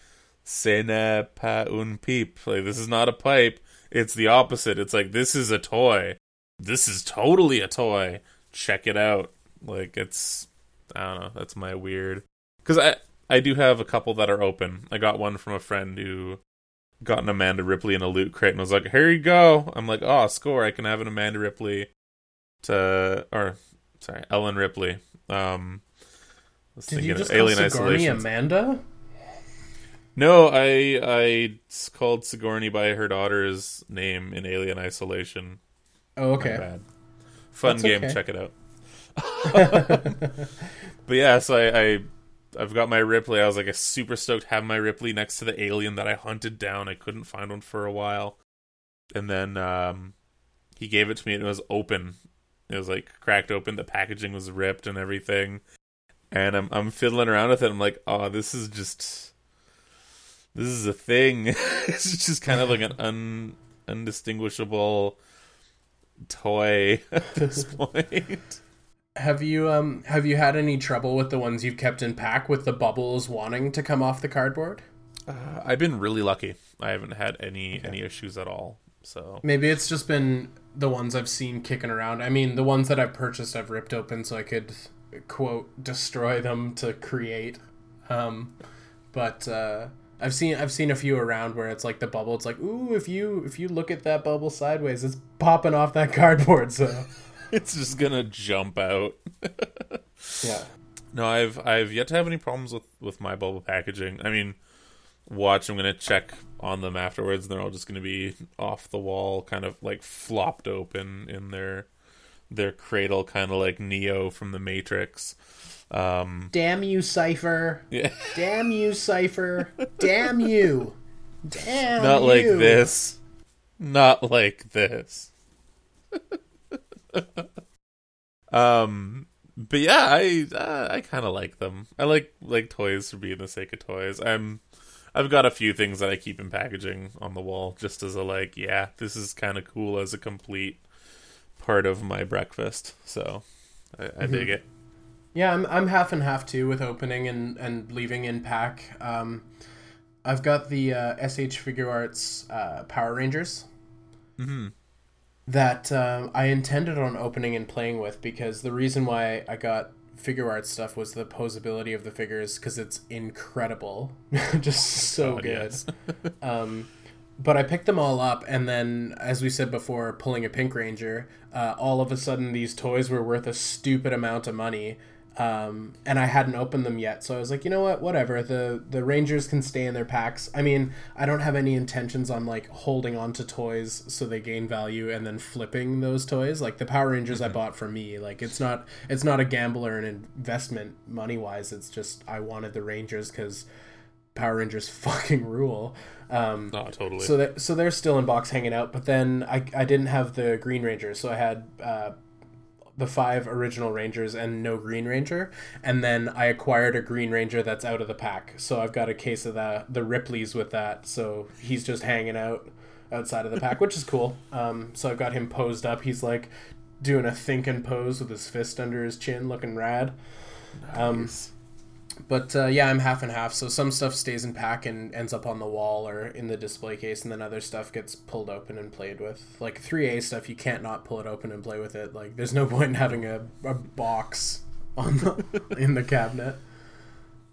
n'est pas un pipe like this is not a pipe. It's the opposite. It's like this is a toy. This is totally a toy check it out. Like it's I don't know. That's my weird because I I do have a couple that are open. I got one from a friend who got an Amanda Ripley in a loot crate and was like, "Here you go." I'm like, "Oh, score! I can have an Amanda Ripley to or sorry, Ellen Ripley." Um, Did you just Alien Sigourney Amanda? No, I I called Sigourney by her daughter's name in Alien Isolation. Oh, okay fun That's game. Okay. Check it out. but yeah, so I, I I've got my Ripley. I was like, super stoked to have my Ripley next to the alien that I hunted down. I couldn't find one for a while, and then um, he gave it to me and it was open. It was like cracked open. The packaging was ripped and everything. And I'm I'm fiddling around with it. I'm like, oh, this is just this is a thing. it's just kind of like an un undistinguishable toy at this point. Have you um have you had any trouble with the ones you've kept in pack with the bubbles wanting to come off the cardboard? Uh, I've been really lucky. I haven't had any okay. any issues at all. So maybe it's just been the ones I've seen kicking around. I mean, the ones that I've purchased, I've ripped open so I could quote destroy them to create. Um, but uh, I've seen I've seen a few around where it's like the bubble. It's like ooh, if you if you look at that bubble sideways, it's popping off that cardboard. So it's just gonna jump out. yeah. No, I've I've yet to have any problems with with my bubble packaging. I mean, watch. I'm gonna check on them afterwards. And they're all just gonna be off the wall, kind of like flopped open in their their cradle, kind of like Neo from the Matrix. Um, Damn you, Cypher! Yeah. Damn you, Cypher! Damn you! Damn Not you. like this. Not like this. um, but yeah, I uh, I kind of like them. I like like toys for being the sake of toys. I'm I've got a few things that I keep in packaging on the wall just as a like, yeah, this is kind of cool as a complete part of my breakfast. So I, I mm-hmm. dig it. Yeah, I'm I'm half and half too with opening and and leaving in pack. Um, I've got the uh, SH Figuarts uh, Power Rangers. Mm-hmm that uh, I intended on opening and playing with because the reason why I got Figuarts stuff was the posability of the figures because it's incredible, just so oh, good. Yes. um, but I picked them all up, and then, as we said before, pulling a Pink Ranger, uh, all of a sudden these toys were worth a stupid amount of money um, and I hadn't opened them yet, so I was like, you know what, whatever. The the Rangers can stay in their packs. I mean, I don't have any intentions on like holding on to toys so they gain value and then flipping those toys. Like the Power Rangers mm-hmm. I bought for me, like it's not it's not a gamble or an investment money wise. It's just I wanted the Rangers because Power Rangers fucking rule. Um, oh, totally. So that so they're still in box hanging out, but then I I didn't have the Green Rangers, so I had. Uh, the five original Rangers and no Green Ranger, and then I acquired a Green Ranger that's out of the pack. So I've got a case of the the Ripley's with that. So he's just hanging out outside of the pack, which is cool. Um, so I've got him posed up. He's like doing a thinking pose with his fist under his chin, looking rad. Um, nice. Um, but uh, yeah, I'm half and half. So some stuff stays in pack and ends up on the wall or in the display case, and then other stuff gets pulled open and played with. Like 3A stuff, you can't not pull it open and play with it. Like there's no point in having a, a box on the in the cabinet.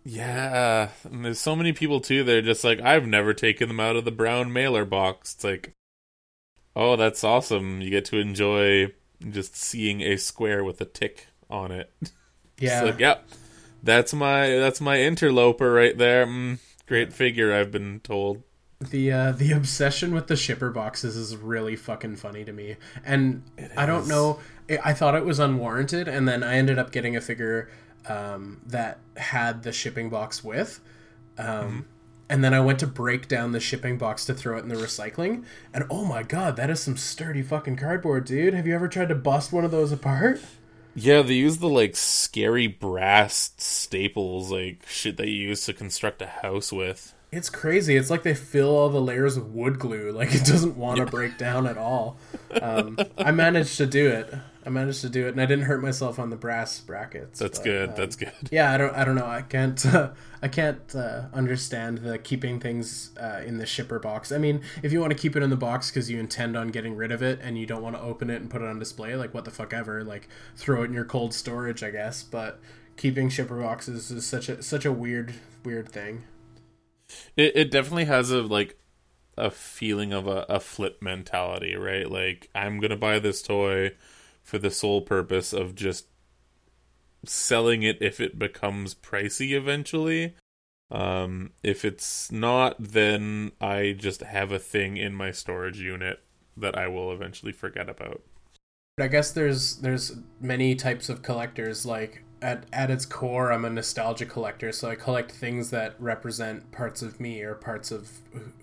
Yeah, and there's so many people too. They're just like, I've never taken them out of the brown mailer box. It's like, oh, that's awesome. You get to enjoy just seeing a square with a tick on it. Yeah. like, yep. Yeah that's my that's my interloper right there. Mm, great figure, I've been told. The uh, the obsession with the shipper boxes is really fucking funny to me, and I don't know. I thought it was unwarranted, and then I ended up getting a figure um, that had the shipping box with. Um, mm-hmm. And then I went to break down the shipping box to throw it in the recycling, and oh my god, that is some sturdy fucking cardboard, dude. Have you ever tried to bust one of those apart? Yeah, they use the like scary brass staples, like shit that you use to construct a house with. It's crazy. It's like they fill all the layers with wood glue. Like it doesn't want to yeah. break down at all. Um, I managed to do it. I managed to do it, and I didn't hurt myself on the brass brackets. That's but, good. Um, That's good. Yeah, I don't. I don't know. I can't. Uh, I can't uh, understand the keeping things uh, in the shipper box. I mean, if you want to keep it in the box because you intend on getting rid of it and you don't want to open it and put it on display, like what the fuck ever. Like throw it in your cold storage, I guess. But keeping shipper boxes is such a such a weird weird thing. It it definitely has a like a feeling of a, a flip mentality, right? Like I'm gonna buy this toy for the sole purpose of just selling it if it becomes pricey eventually. Um, if it's not, then I just have a thing in my storage unit that I will eventually forget about. I guess there's there's many types of collectors. Like at at its core, I'm a nostalgia collector, so I collect things that represent parts of me or parts of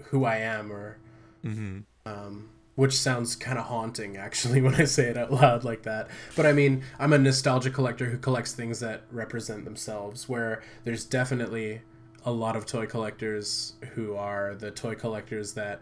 who I am, or Mm-hmm. um, which sounds kind of haunting actually when I say it out loud like that. But I mean, I'm a nostalgia collector who collects things that represent themselves. Where there's definitely a lot of toy collectors who are the toy collectors that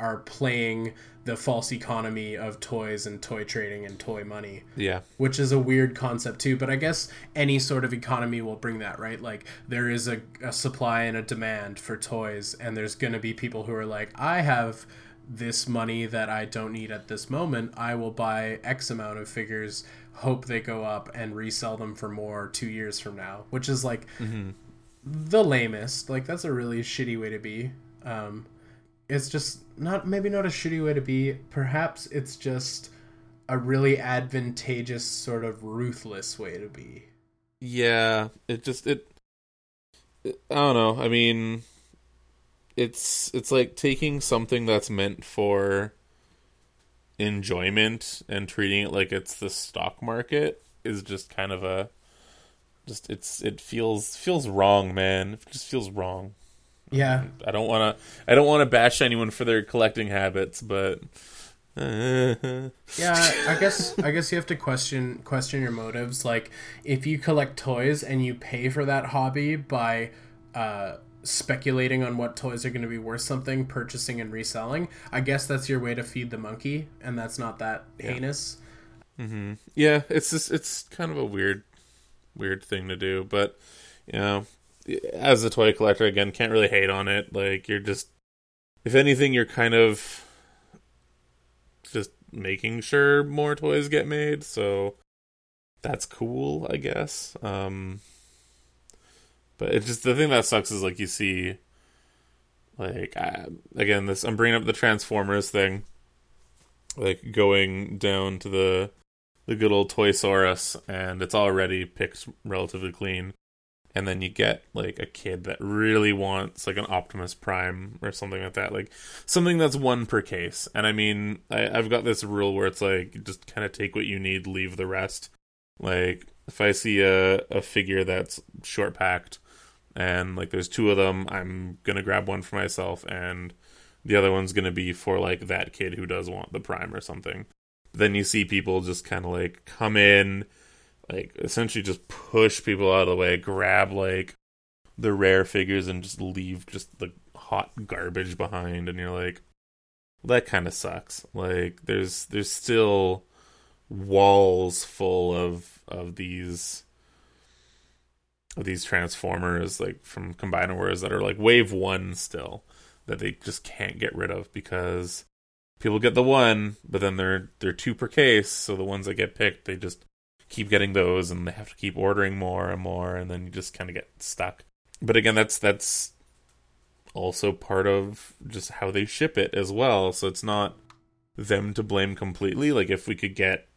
are playing the false economy of toys and toy trading and toy money Yeah. which is a weird concept too but i guess any sort of economy will bring that right like there is a, a supply and a demand for toys and there's going to be people who are like i have this money that i don't need at this moment i will buy x amount of figures hope they go up and resell them for more two years from now which is like the lamest. Like that's a really shitty way to be. Um it's just not maybe not a shitty way to be. Perhaps it's just a really advantageous sort of ruthless way to be. Yeah, it just it, it I don't know. I mean it's it's like taking something that's meant for enjoyment and treating it like it's the stock market is just kind of a just it's it feels feels wrong, man. It just feels wrong. yeah I don't want to I don't want to bash anyone for their collecting habits, but yeah i guess i guess you have to question question your motives like if you collect toys and you pay for that hobby by uh speculating on what toys are going to be worth something purchasing and reselling i guess that's your way to feed the monkey and that's not that heinous yeah, it's just it's kind of a weird weird thing to do, but you know, as a toy collector again, can't really hate on it. Like you're just if anything you're kind of just making sure more toys get made, so that's cool, I guess. Um but it's just the thing that sucks is like you see like I, again this I'm bringing up the Transformers thing like going down to the the good old Toy Saurus, and it's already picked relatively clean. And then you get like a kid that really wants like an Optimus Prime or something like that, like something that's one per case. And I mean, I, I've got this rule where it's like just kind of take what you need, leave the rest. Like if I see a a figure that's short packed, and like there's two of them, I'm gonna grab one for myself, and the other one's gonna be for like that kid who does want the Prime or something then you see people just kind of like come in, like essentially just push people out of the way, grab like the rare figures and just leave just the hot garbage behind, and you're like, that kind of sucks. Like there's there's still walls full of of these these transformers like from combiner wars that are like wave one still that they just can't get rid of because people get the one, but then they're they're two per case, so the ones that get picked, they just keep getting those, and they have to keep ordering more and more, and then you just kind of get stuck. But again, that's that's also part of just how they ship it as well. So it's not them to blame completely. Like if we could get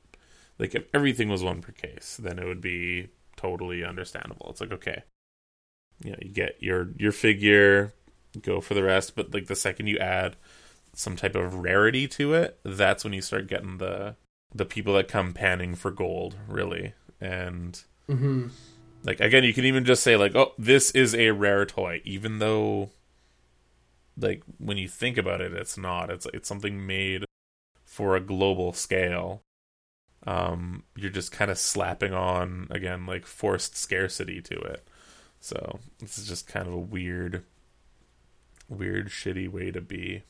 like if everything was one per case, then it would be totally understandable. It's like okay, you know, you get your your figure, go for the rest, but like the second you add some type of rarity to it, that's when you start getting the the people that come panning for gold, really. And mm-hmm. like again, you can even just say like, "Oh, this is a rare toy," even though like when you think about it, it's not. It's it's something made for a global scale. Um, you're just kind of slapping on again like forced scarcity to it. So this is just kind of a weird, weird, shitty way to be.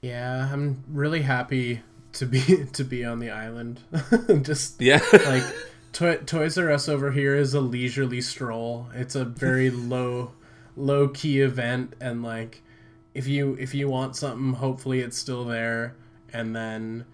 Yeah, I'm really happy to be to be on the island. Just Yeah, like Toy, Toys R Us over here is a leisurely stroll. It's a very low low key event and like if you if you want something, hopefully it's still there and then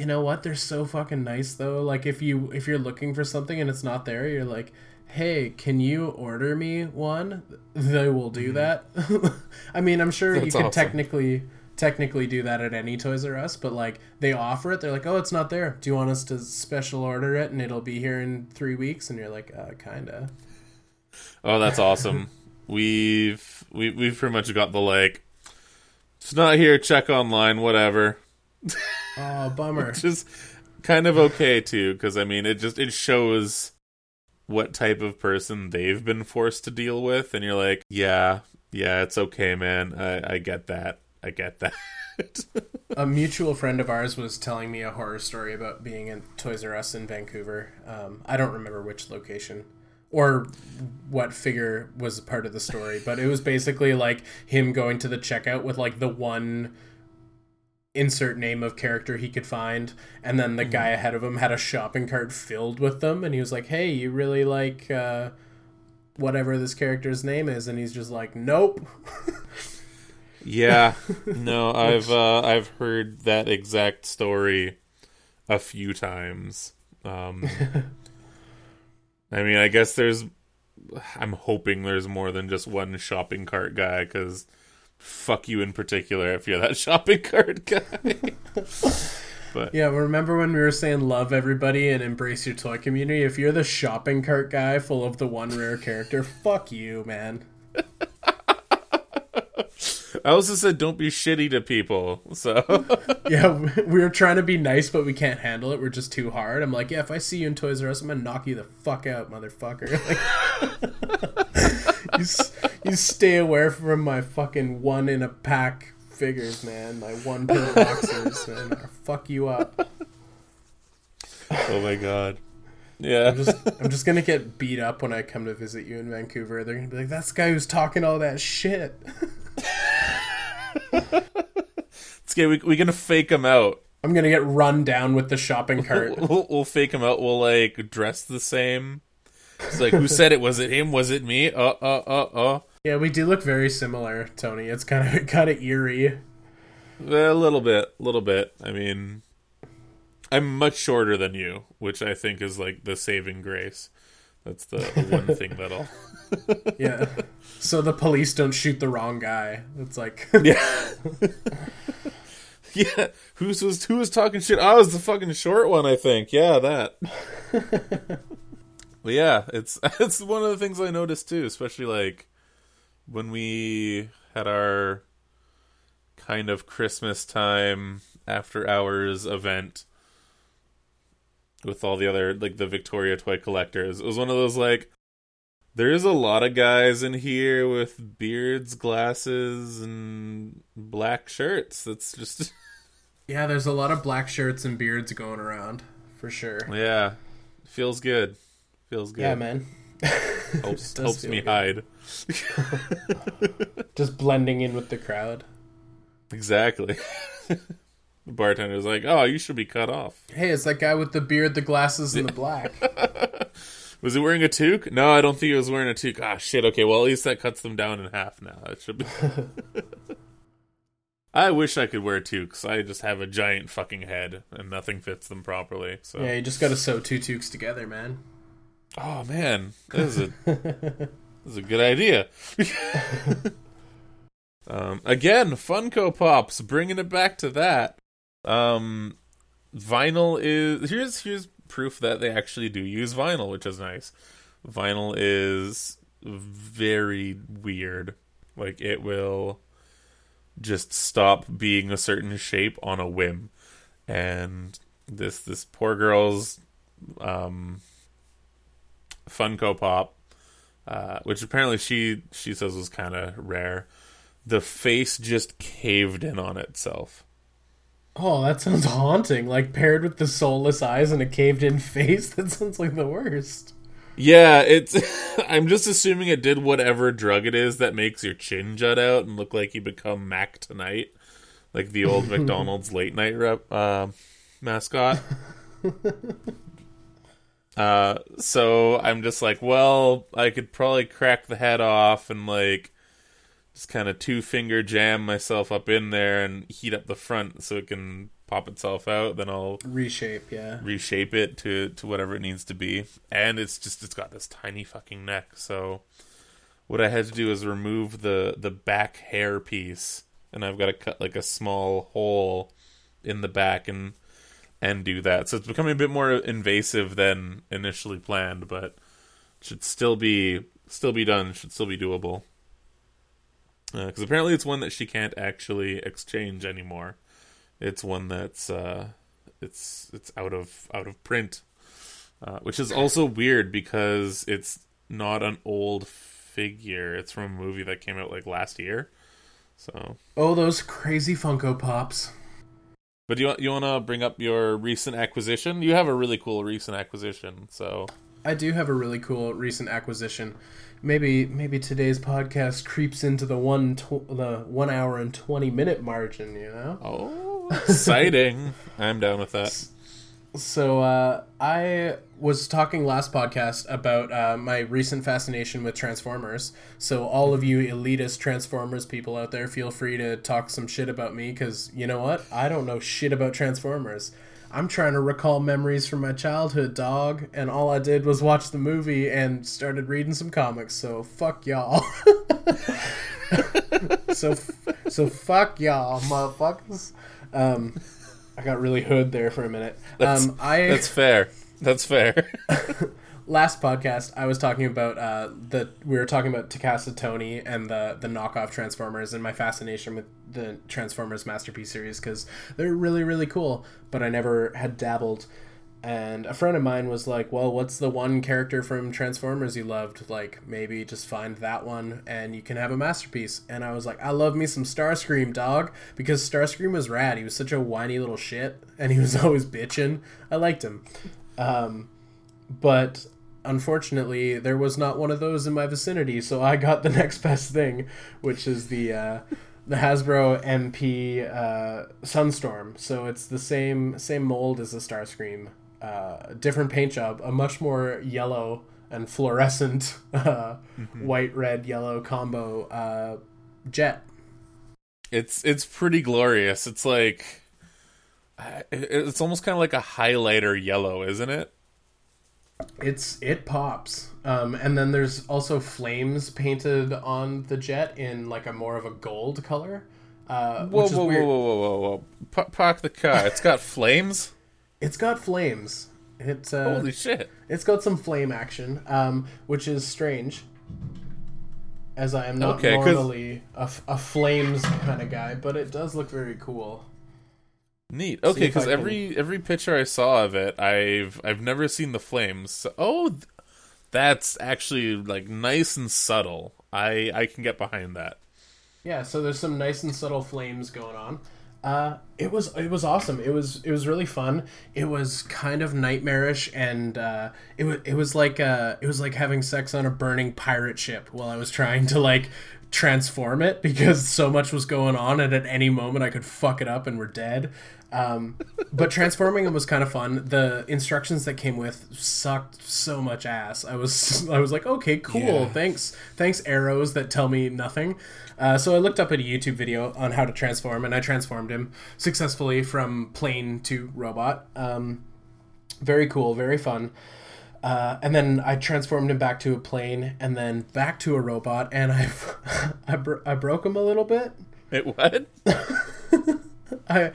you know what? They're so fucking nice though. Like if you if you're looking for something and it's not there, you're like, "Hey, can you order me one?" They will do that. I mean, I'm sure you That's could awesome. technically technically do that at any Toys R Us, but like they offer it. They're like, "Oh, it's not there. Do you want us to special order it and it'll be here in 3 weeks?" And you're like, "Uh, kind of." Oh, that's awesome. we've we we've pretty much got the like it's not here, check online, whatever. Oh, bummer. Just kind of okay too, because I mean, it just it shows what type of person they've been forced to deal with, and you're like, yeah, yeah, it's okay, man. I, I get that. I get that. a mutual friend of ours was telling me a horror story about being in Toys R Us in Vancouver. Um, I don't remember which location or what figure was part of the story, but it was basically like him going to the checkout with like the one insert name of character he could find and then the guy ahead of him had a shopping cart filled with them and he was like hey you really like uh, whatever this character's name is? And he's just like nope. Yeah. No i've uh, i've heard that exact story a few times. Um i mean i guess there's i'm hoping there's more than just one shopping cart guy because fuck you in particular if you're that shopping cart guy. but yeah, remember when we were saying love everybody and embrace your toy community? If you're the shopping cart guy full of the one rare character, fuck you, man. I also said don't be shitty to people. So yeah, we were trying to be nice, but we can't handle it. We're just too hard. I'm like, yeah, if I see you in Toys R Us, I'm gonna knock you the fuck out, motherfucker. Like, you, you stay away from my fucking one in a pack figures, man. My one pill boxers, man. I'll fuck you up. Oh my god. Yeah. I'm just I'm just gonna get beat up when I come to visit you in Vancouver. They're gonna be like, that's the guy who's talking all that shit. it's okay. We we gonna fake him out. I'm gonna get run down with the shopping cart. we'll, we'll fake him out. We'll like dress the same. It's like, who said it? Was it him? Was it me? Uh, uh, uh, uh. Yeah, we do look very similar, Tony. It's kind of kind of eerie. A little bit, a little bit. I mean, I'm much shorter than you, which I think is like the saving grace. That's the one thing that'll. yeah. So the police don't shoot the wrong guy. It's like. yeah. yeah. Who's was who was talking shit? I was the fucking short one. I think. Yeah, that. But yeah, it's it's one of the things I noticed too, especially like when we had our kind of Christmas time after hours event with all the other like the Victoria toy collectors. It was one of those like there's a lot of guys in here with beards, glasses, and black shirts. That's just Yeah, there's a lot of black shirts and beards going around, for sure. Yeah. Feels good. Feels good. Yeah, man. helps helps me good. hide. Just blending in with the crowd. Exactly. the bartender's like, "Oh, you should be cut off." Hey, it's that guy with the beard, the glasses, and the black. was he wearing a toque? No, I don't think he was wearing a toque. Ah, shit. Okay, well at least that cuts them down in half now. It should be. I wish I could wear toques. I just have a giant fucking head and nothing fits them properly. So yeah, you just got to sew two toques together, man. Oh man, this is a this is a good idea. um, again, Funko Pops, bringing it back to that. Um, vinyl is here's here's proof that they actually do use vinyl, which is nice. Vinyl is very weird. Like it will just stop being a certain shape on a whim, and this this poor girl's um Funko Pop, uh, which apparently she she says was kind of rare. The face just caved in on itself. Oh, that sounds haunting. Like paired with the soulless eyes and a caved in face. That sounds like the worst. Yeah, it's. I'm just assuming it did whatever drug it is that makes your chin jut out and look like you become Mac tonight, like the old McDonald's late night rep uh, mascot. Uh, so I'm just like, well, I could probably crack the head off and like just kind of two finger jam myself up in there and heat up the front so it can pop itself out. Then I'll reshape, yeah, reshape it to to whatever it needs to be. And it's just it's got this tiny fucking neck. So what I had to do is remove the the back hair piece, and I've got to cut like a small hole in the back and and do that. So it's becoming a bit more invasive than initially planned, but should still be still be done. Should still be doable. Because uh, apparently it's one that she can't actually exchange anymore. It's one that's uh, it's it's out of out of print, uh, which is also weird because it's not an old figure. It's from a movie that came out like last year. So Oh, those crazy Funko Pops. But you you want to bring up your recent acquisition? You have a really cool recent acquisition. So I do have a really cool recent acquisition. Maybe maybe today's podcast creeps into the one tw- the one hour and twenty minute margin. You know. oh, exciting! I'm down with that. So uh, I was talking last podcast about uh, my recent fascination with Transformers. So all of you elitist Transformers people out there, feel free to talk some shit about me because you know what? I don't know shit about Transformers. I'm trying to recall memories from my childhood, dog, and all I did was watch the movie and started reading some comics. So fuck y'all. so so fuck y'all, motherfuckers. Um, I got really hood there for a minute. That's, um, I that's fair. That's fair. last podcast I was talking about uh, the we were talking about Takara Tomy and the the knockoff Transformers and my fascination with the Transformers masterpiece series because they're really really cool. But I never had dabbled. And a friend of mine was like, "Well, what's the one character from Transformers you loved? Like, maybe just find that one, and you can have a masterpiece." And I was like, "I love me some Starscream, dog," because Starscream was rad. He was such a whiny little shit, and he was always bitching. I liked him. Um, but unfortunately, there was not one of those in my vicinity, so I got the next best thing, which is the uh, the Hasbro MP uh, Sunstorm. So it's the same same mold as the Starscream, uh, different paint job, a much more yellow and fluorescent uh, Mm-hmm. white red yellow combo uh, jet. it's it's pretty glorious. It's like it's almost kind of like a highlighter yellow, isn't it? It's it pops. Um, and then there's also flames painted on the jet in like a more of a gold color. Uh, Whoa, which is whoa, whoa, whoa, whoa, whoa, whoa! Pa- Park the car. It's got flames. It's got flames. It uh, Holy shit! it's got some flame action, um, which is strange. As I am not Okay, normally a flames kind of guy, but it does look very cool. Neat. Okay, because can- every every picture I saw of it, I've I've never seen the flames. So, oh, that's actually like nice and subtle. I I can get behind that. Yeah, so there's some nice and subtle flames going on. Uh, it was it was awesome. It was it was really fun. It was kind of nightmarish, and uh, it was it was like uh, it was like having sex on a burning pirate ship while I was trying to like transform it because so much was going on, and at any moment I could fuck it up and we're dead. Um, but transforming it was kind of fun. The instructions that came with sucked so much ass. I was I was like, okay, cool, Yeah. thanks, thanks arrows that tell me nothing. Uh, so I looked up at a YouTube video on how to transform, and I transformed him successfully from plane to robot. Um, very cool, very fun. Uh, and then I transformed him back to a plane, and then back to a robot, and I I, bro- I broke him a little bit. It what? I,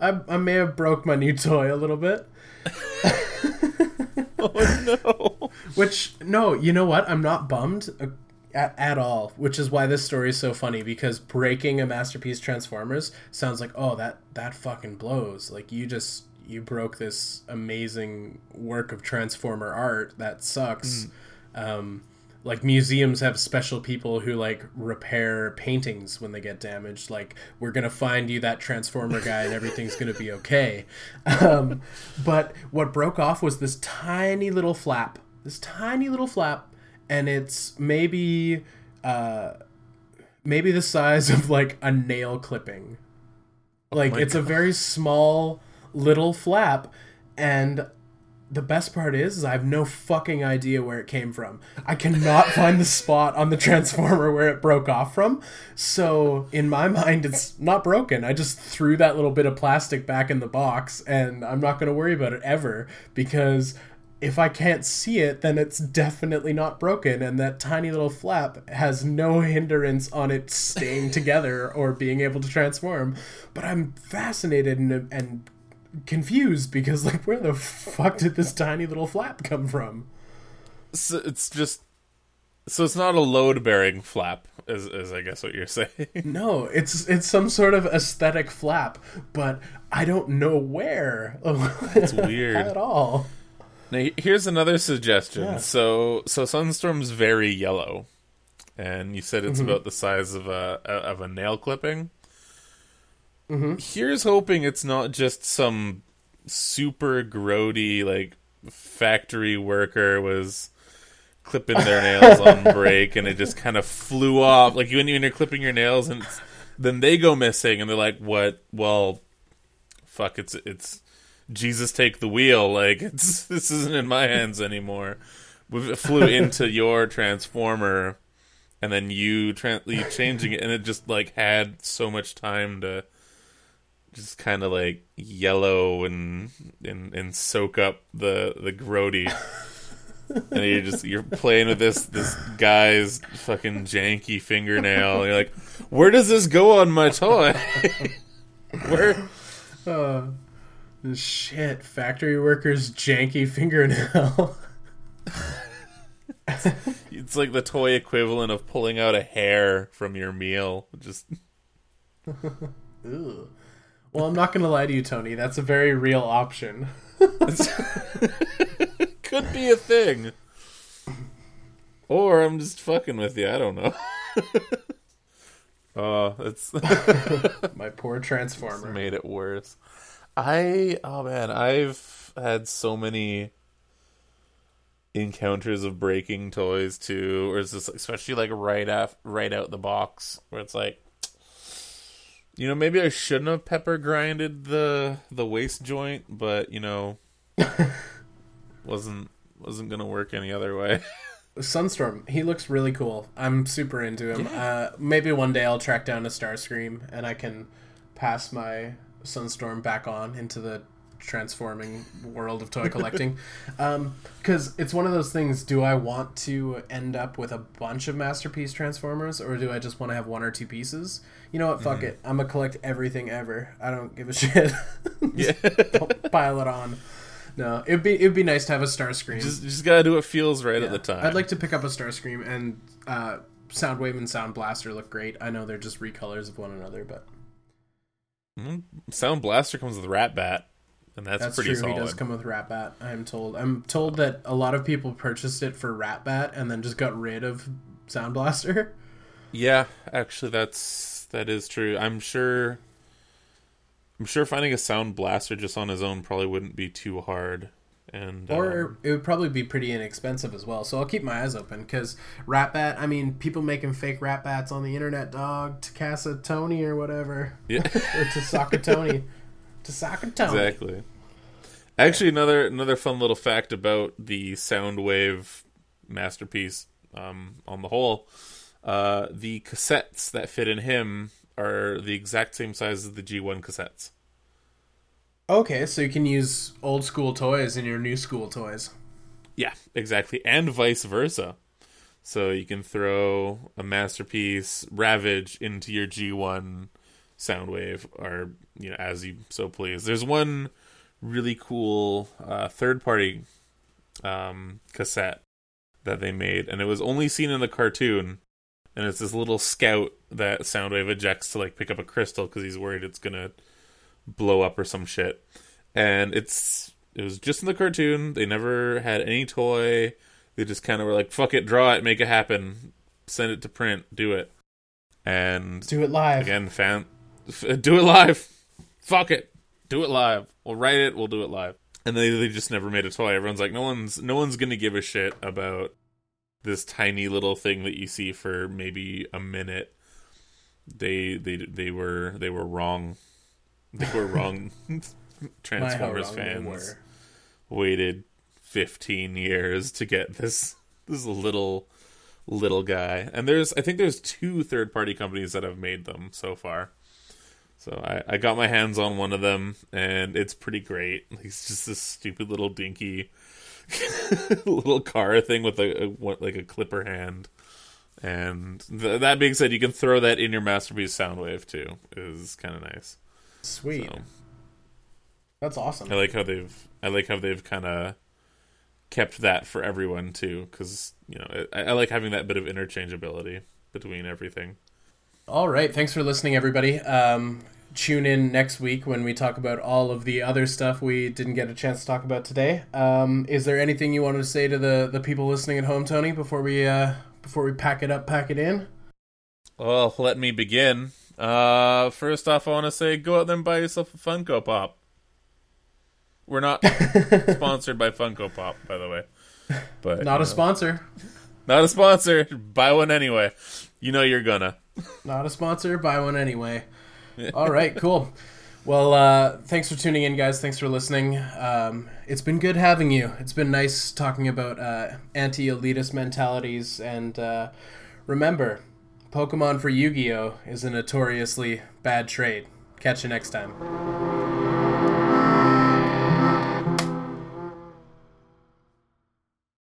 I I may have broke my new toy a little bit. oh no! Which no, you know what? I'm not bummed uh, at, at all. Which is why this story is so funny because breaking a masterpiece Transformers sounds like oh that that fucking blows. Like you just you broke this amazing work of Transformer art that sucks. Um, like museums have special people who like repair paintings when they get damaged. Like we're gonna find you that transformer guy and everything's gonna be okay. Um, but what broke off was this tiny little flap this tiny little flap and it's maybe uh, maybe the size of like a nail clipping. Like my it's a very small little flap and the best part is, is I have no fucking idea where it came from. I cannot find the spot on the transformer where it broke off from. So in my mind, it's not broken. I just threw that little bit of plastic back in the box, and I'm not going to worry about it ever because if I can't see it, then it's definitely not broken, and that tiny little flap has no hindrance on it staying together or being able to transform. But I'm fascinated and, and confused because like where the fuck did this tiny little flap come from So it's just so it's not a load bearing flap. is, is I guess what you're saying. No, it's it's some sort of aesthetic flap, but I don't know where. It's weird. at all. Now, here's another suggestion. Yeah. So, so Sunstorm's very yellow, and you said it's Mm-hmm. about the size of a of a nail clipping. Mm-hmm. Here's hoping it's not just some super grody like factory worker was clipping their nails on break, and it just kind of flew off. Like you, when you're clipping your nails, and then they go missing, and they're like, "What? Well, fuck! It's it's." Jesus take the wheel. Like it's this isn't in my hands anymore. We flew into your transformer, and then you, tran you changing it, and it just like had so much time to just kind of like yellow and and and soak up the the grody. and you're just you're playing with this this guy's fucking janky fingernail. And you're like, where does this go on my toy? where? Uh, shit, factory workers' janky fingernail. It's like the toy equivalent of pulling out a hair from your meal. Just Ooh. Well, I'm not gonna lie to you, Tony. That's a very real option. could be a thing. Or I'm just fucking with you. I don't know. Oh, it's My poor transformer. made it worse. I oh man, I've had so many encounters of breaking toys too, or is this especially like right af right out the box where it's like you know, maybe I shouldn't have pepper grinded the the waist joint, but you know wasn't wasn't gonna work any other way. Sunstorm, he looks really cool. I'm super into him. Uh, maybe one day I'll track down a Starscream and I can pass my Sunstorm back on into the transforming world of toy collecting. Because it's one of those things do I want to end up with a bunch of Masterpiece Transformers or do I just want to have one or two pieces? You know what? Fuck it. I'm going to collect everything ever. I don't give a shit. yeah. Pile it on. No, it'd be it'd be nice to have a Starscream. just just gotta do what feels right at the time. I'd like to pick up a Starscream and uh, Soundwave and Sound Blaster look great. I know they're just recolors of one another, but Mm, Sound Blaster comes with Rat Bat, and that's, that's pretty true. solid. He does come with Rat Bat. I'm told. I'm told that a lot of people purchased it for Rat Bat and then just got rid of Sound Blaster. Yeah, actually, that's that is true. I'm sure. I'm sure finding a Sound Blaster just on his own probably wouldn't be too hard. And Or um, it would probably be pretty inexpensive as well. So I'll keep my eyes open because Rat Bat. I mean, people making fake Rat Bats on the internet, dog. Takasa Tony or whatever, yeah, or Tasaka Tony, Tasaka Tony. exactly. Actually, another another fun little fact about the Soundwave masterpiece. Um, on the whole, uh, the cassettes that fit in him are the exact same size as the G1 cassettes. Okay, so you can use old school toys in your new school toys. Yeah, exactly, and vice versa. So you can throw a masterpiece Ravage into your G1 Soundwave, or you know, as you so please. There's one really cool uh, third-party um, cassette that they made, and it was only seen in the cartoon. And it's this little scout that Soundwave ejects to like pick up a crystal because he's worried it's gonna blow up or some shit. And it's it was just in the cartoon. They never had any toy. They just kind of were like, "Fuck it, draw it, make it happen, send it to print, do it." And Do it live. again, fan, do it live. Fuck it, do it live. We'll write it. We'll do it live. And they they just never made a toy. Everyone's like, no one's no one's gonna give a shit about this tiny little thing that you see for maybe a minute. They they they were they were wrong. They were wrong. Transformers wrong fans waited 15 years to get this this little little guy and there's i think there's two third party companies that have made them so far so I, I got my hands on one of them and it's pretty great It's just this stupid little dinky little car thing with a, a what, like a clipper hand and th- that being said you can throw that in your masterpiece soundwave too is kind of nice Sweet. so That's awesome. I like how they've I like how they've kind of kept that for everyone too, because you know I, I like having that bit of interchangeability. between everything. All right. Thanks for listening, everybody. Um, tune in next week when we talk about all of the other stuff we didn't get a chance to talk about today. Um, is there anything you wanted to say to the, the people listening at home, Tony, before we uh, before we pack it up, pack it in? Well, let me begin. Uh, first off, I want to say go out there and buy yourself a Funko Pop. We're not sponsored by Funko Pop, by the way. But Not a know. sponsor. Not a sponsor. Buy one anyway. You know you're gonna. Not a sponsor. Buy one anyway. All right, cool. Well, uh, thanks for tuning in, guys. Thanks for listening. Um, it's been good having you. It's been nice talking about uh, anti elitist mentalities. And uh, remember, Pokemon for Yu Gi Oh! is a notoriously bad trade. Catch you next time.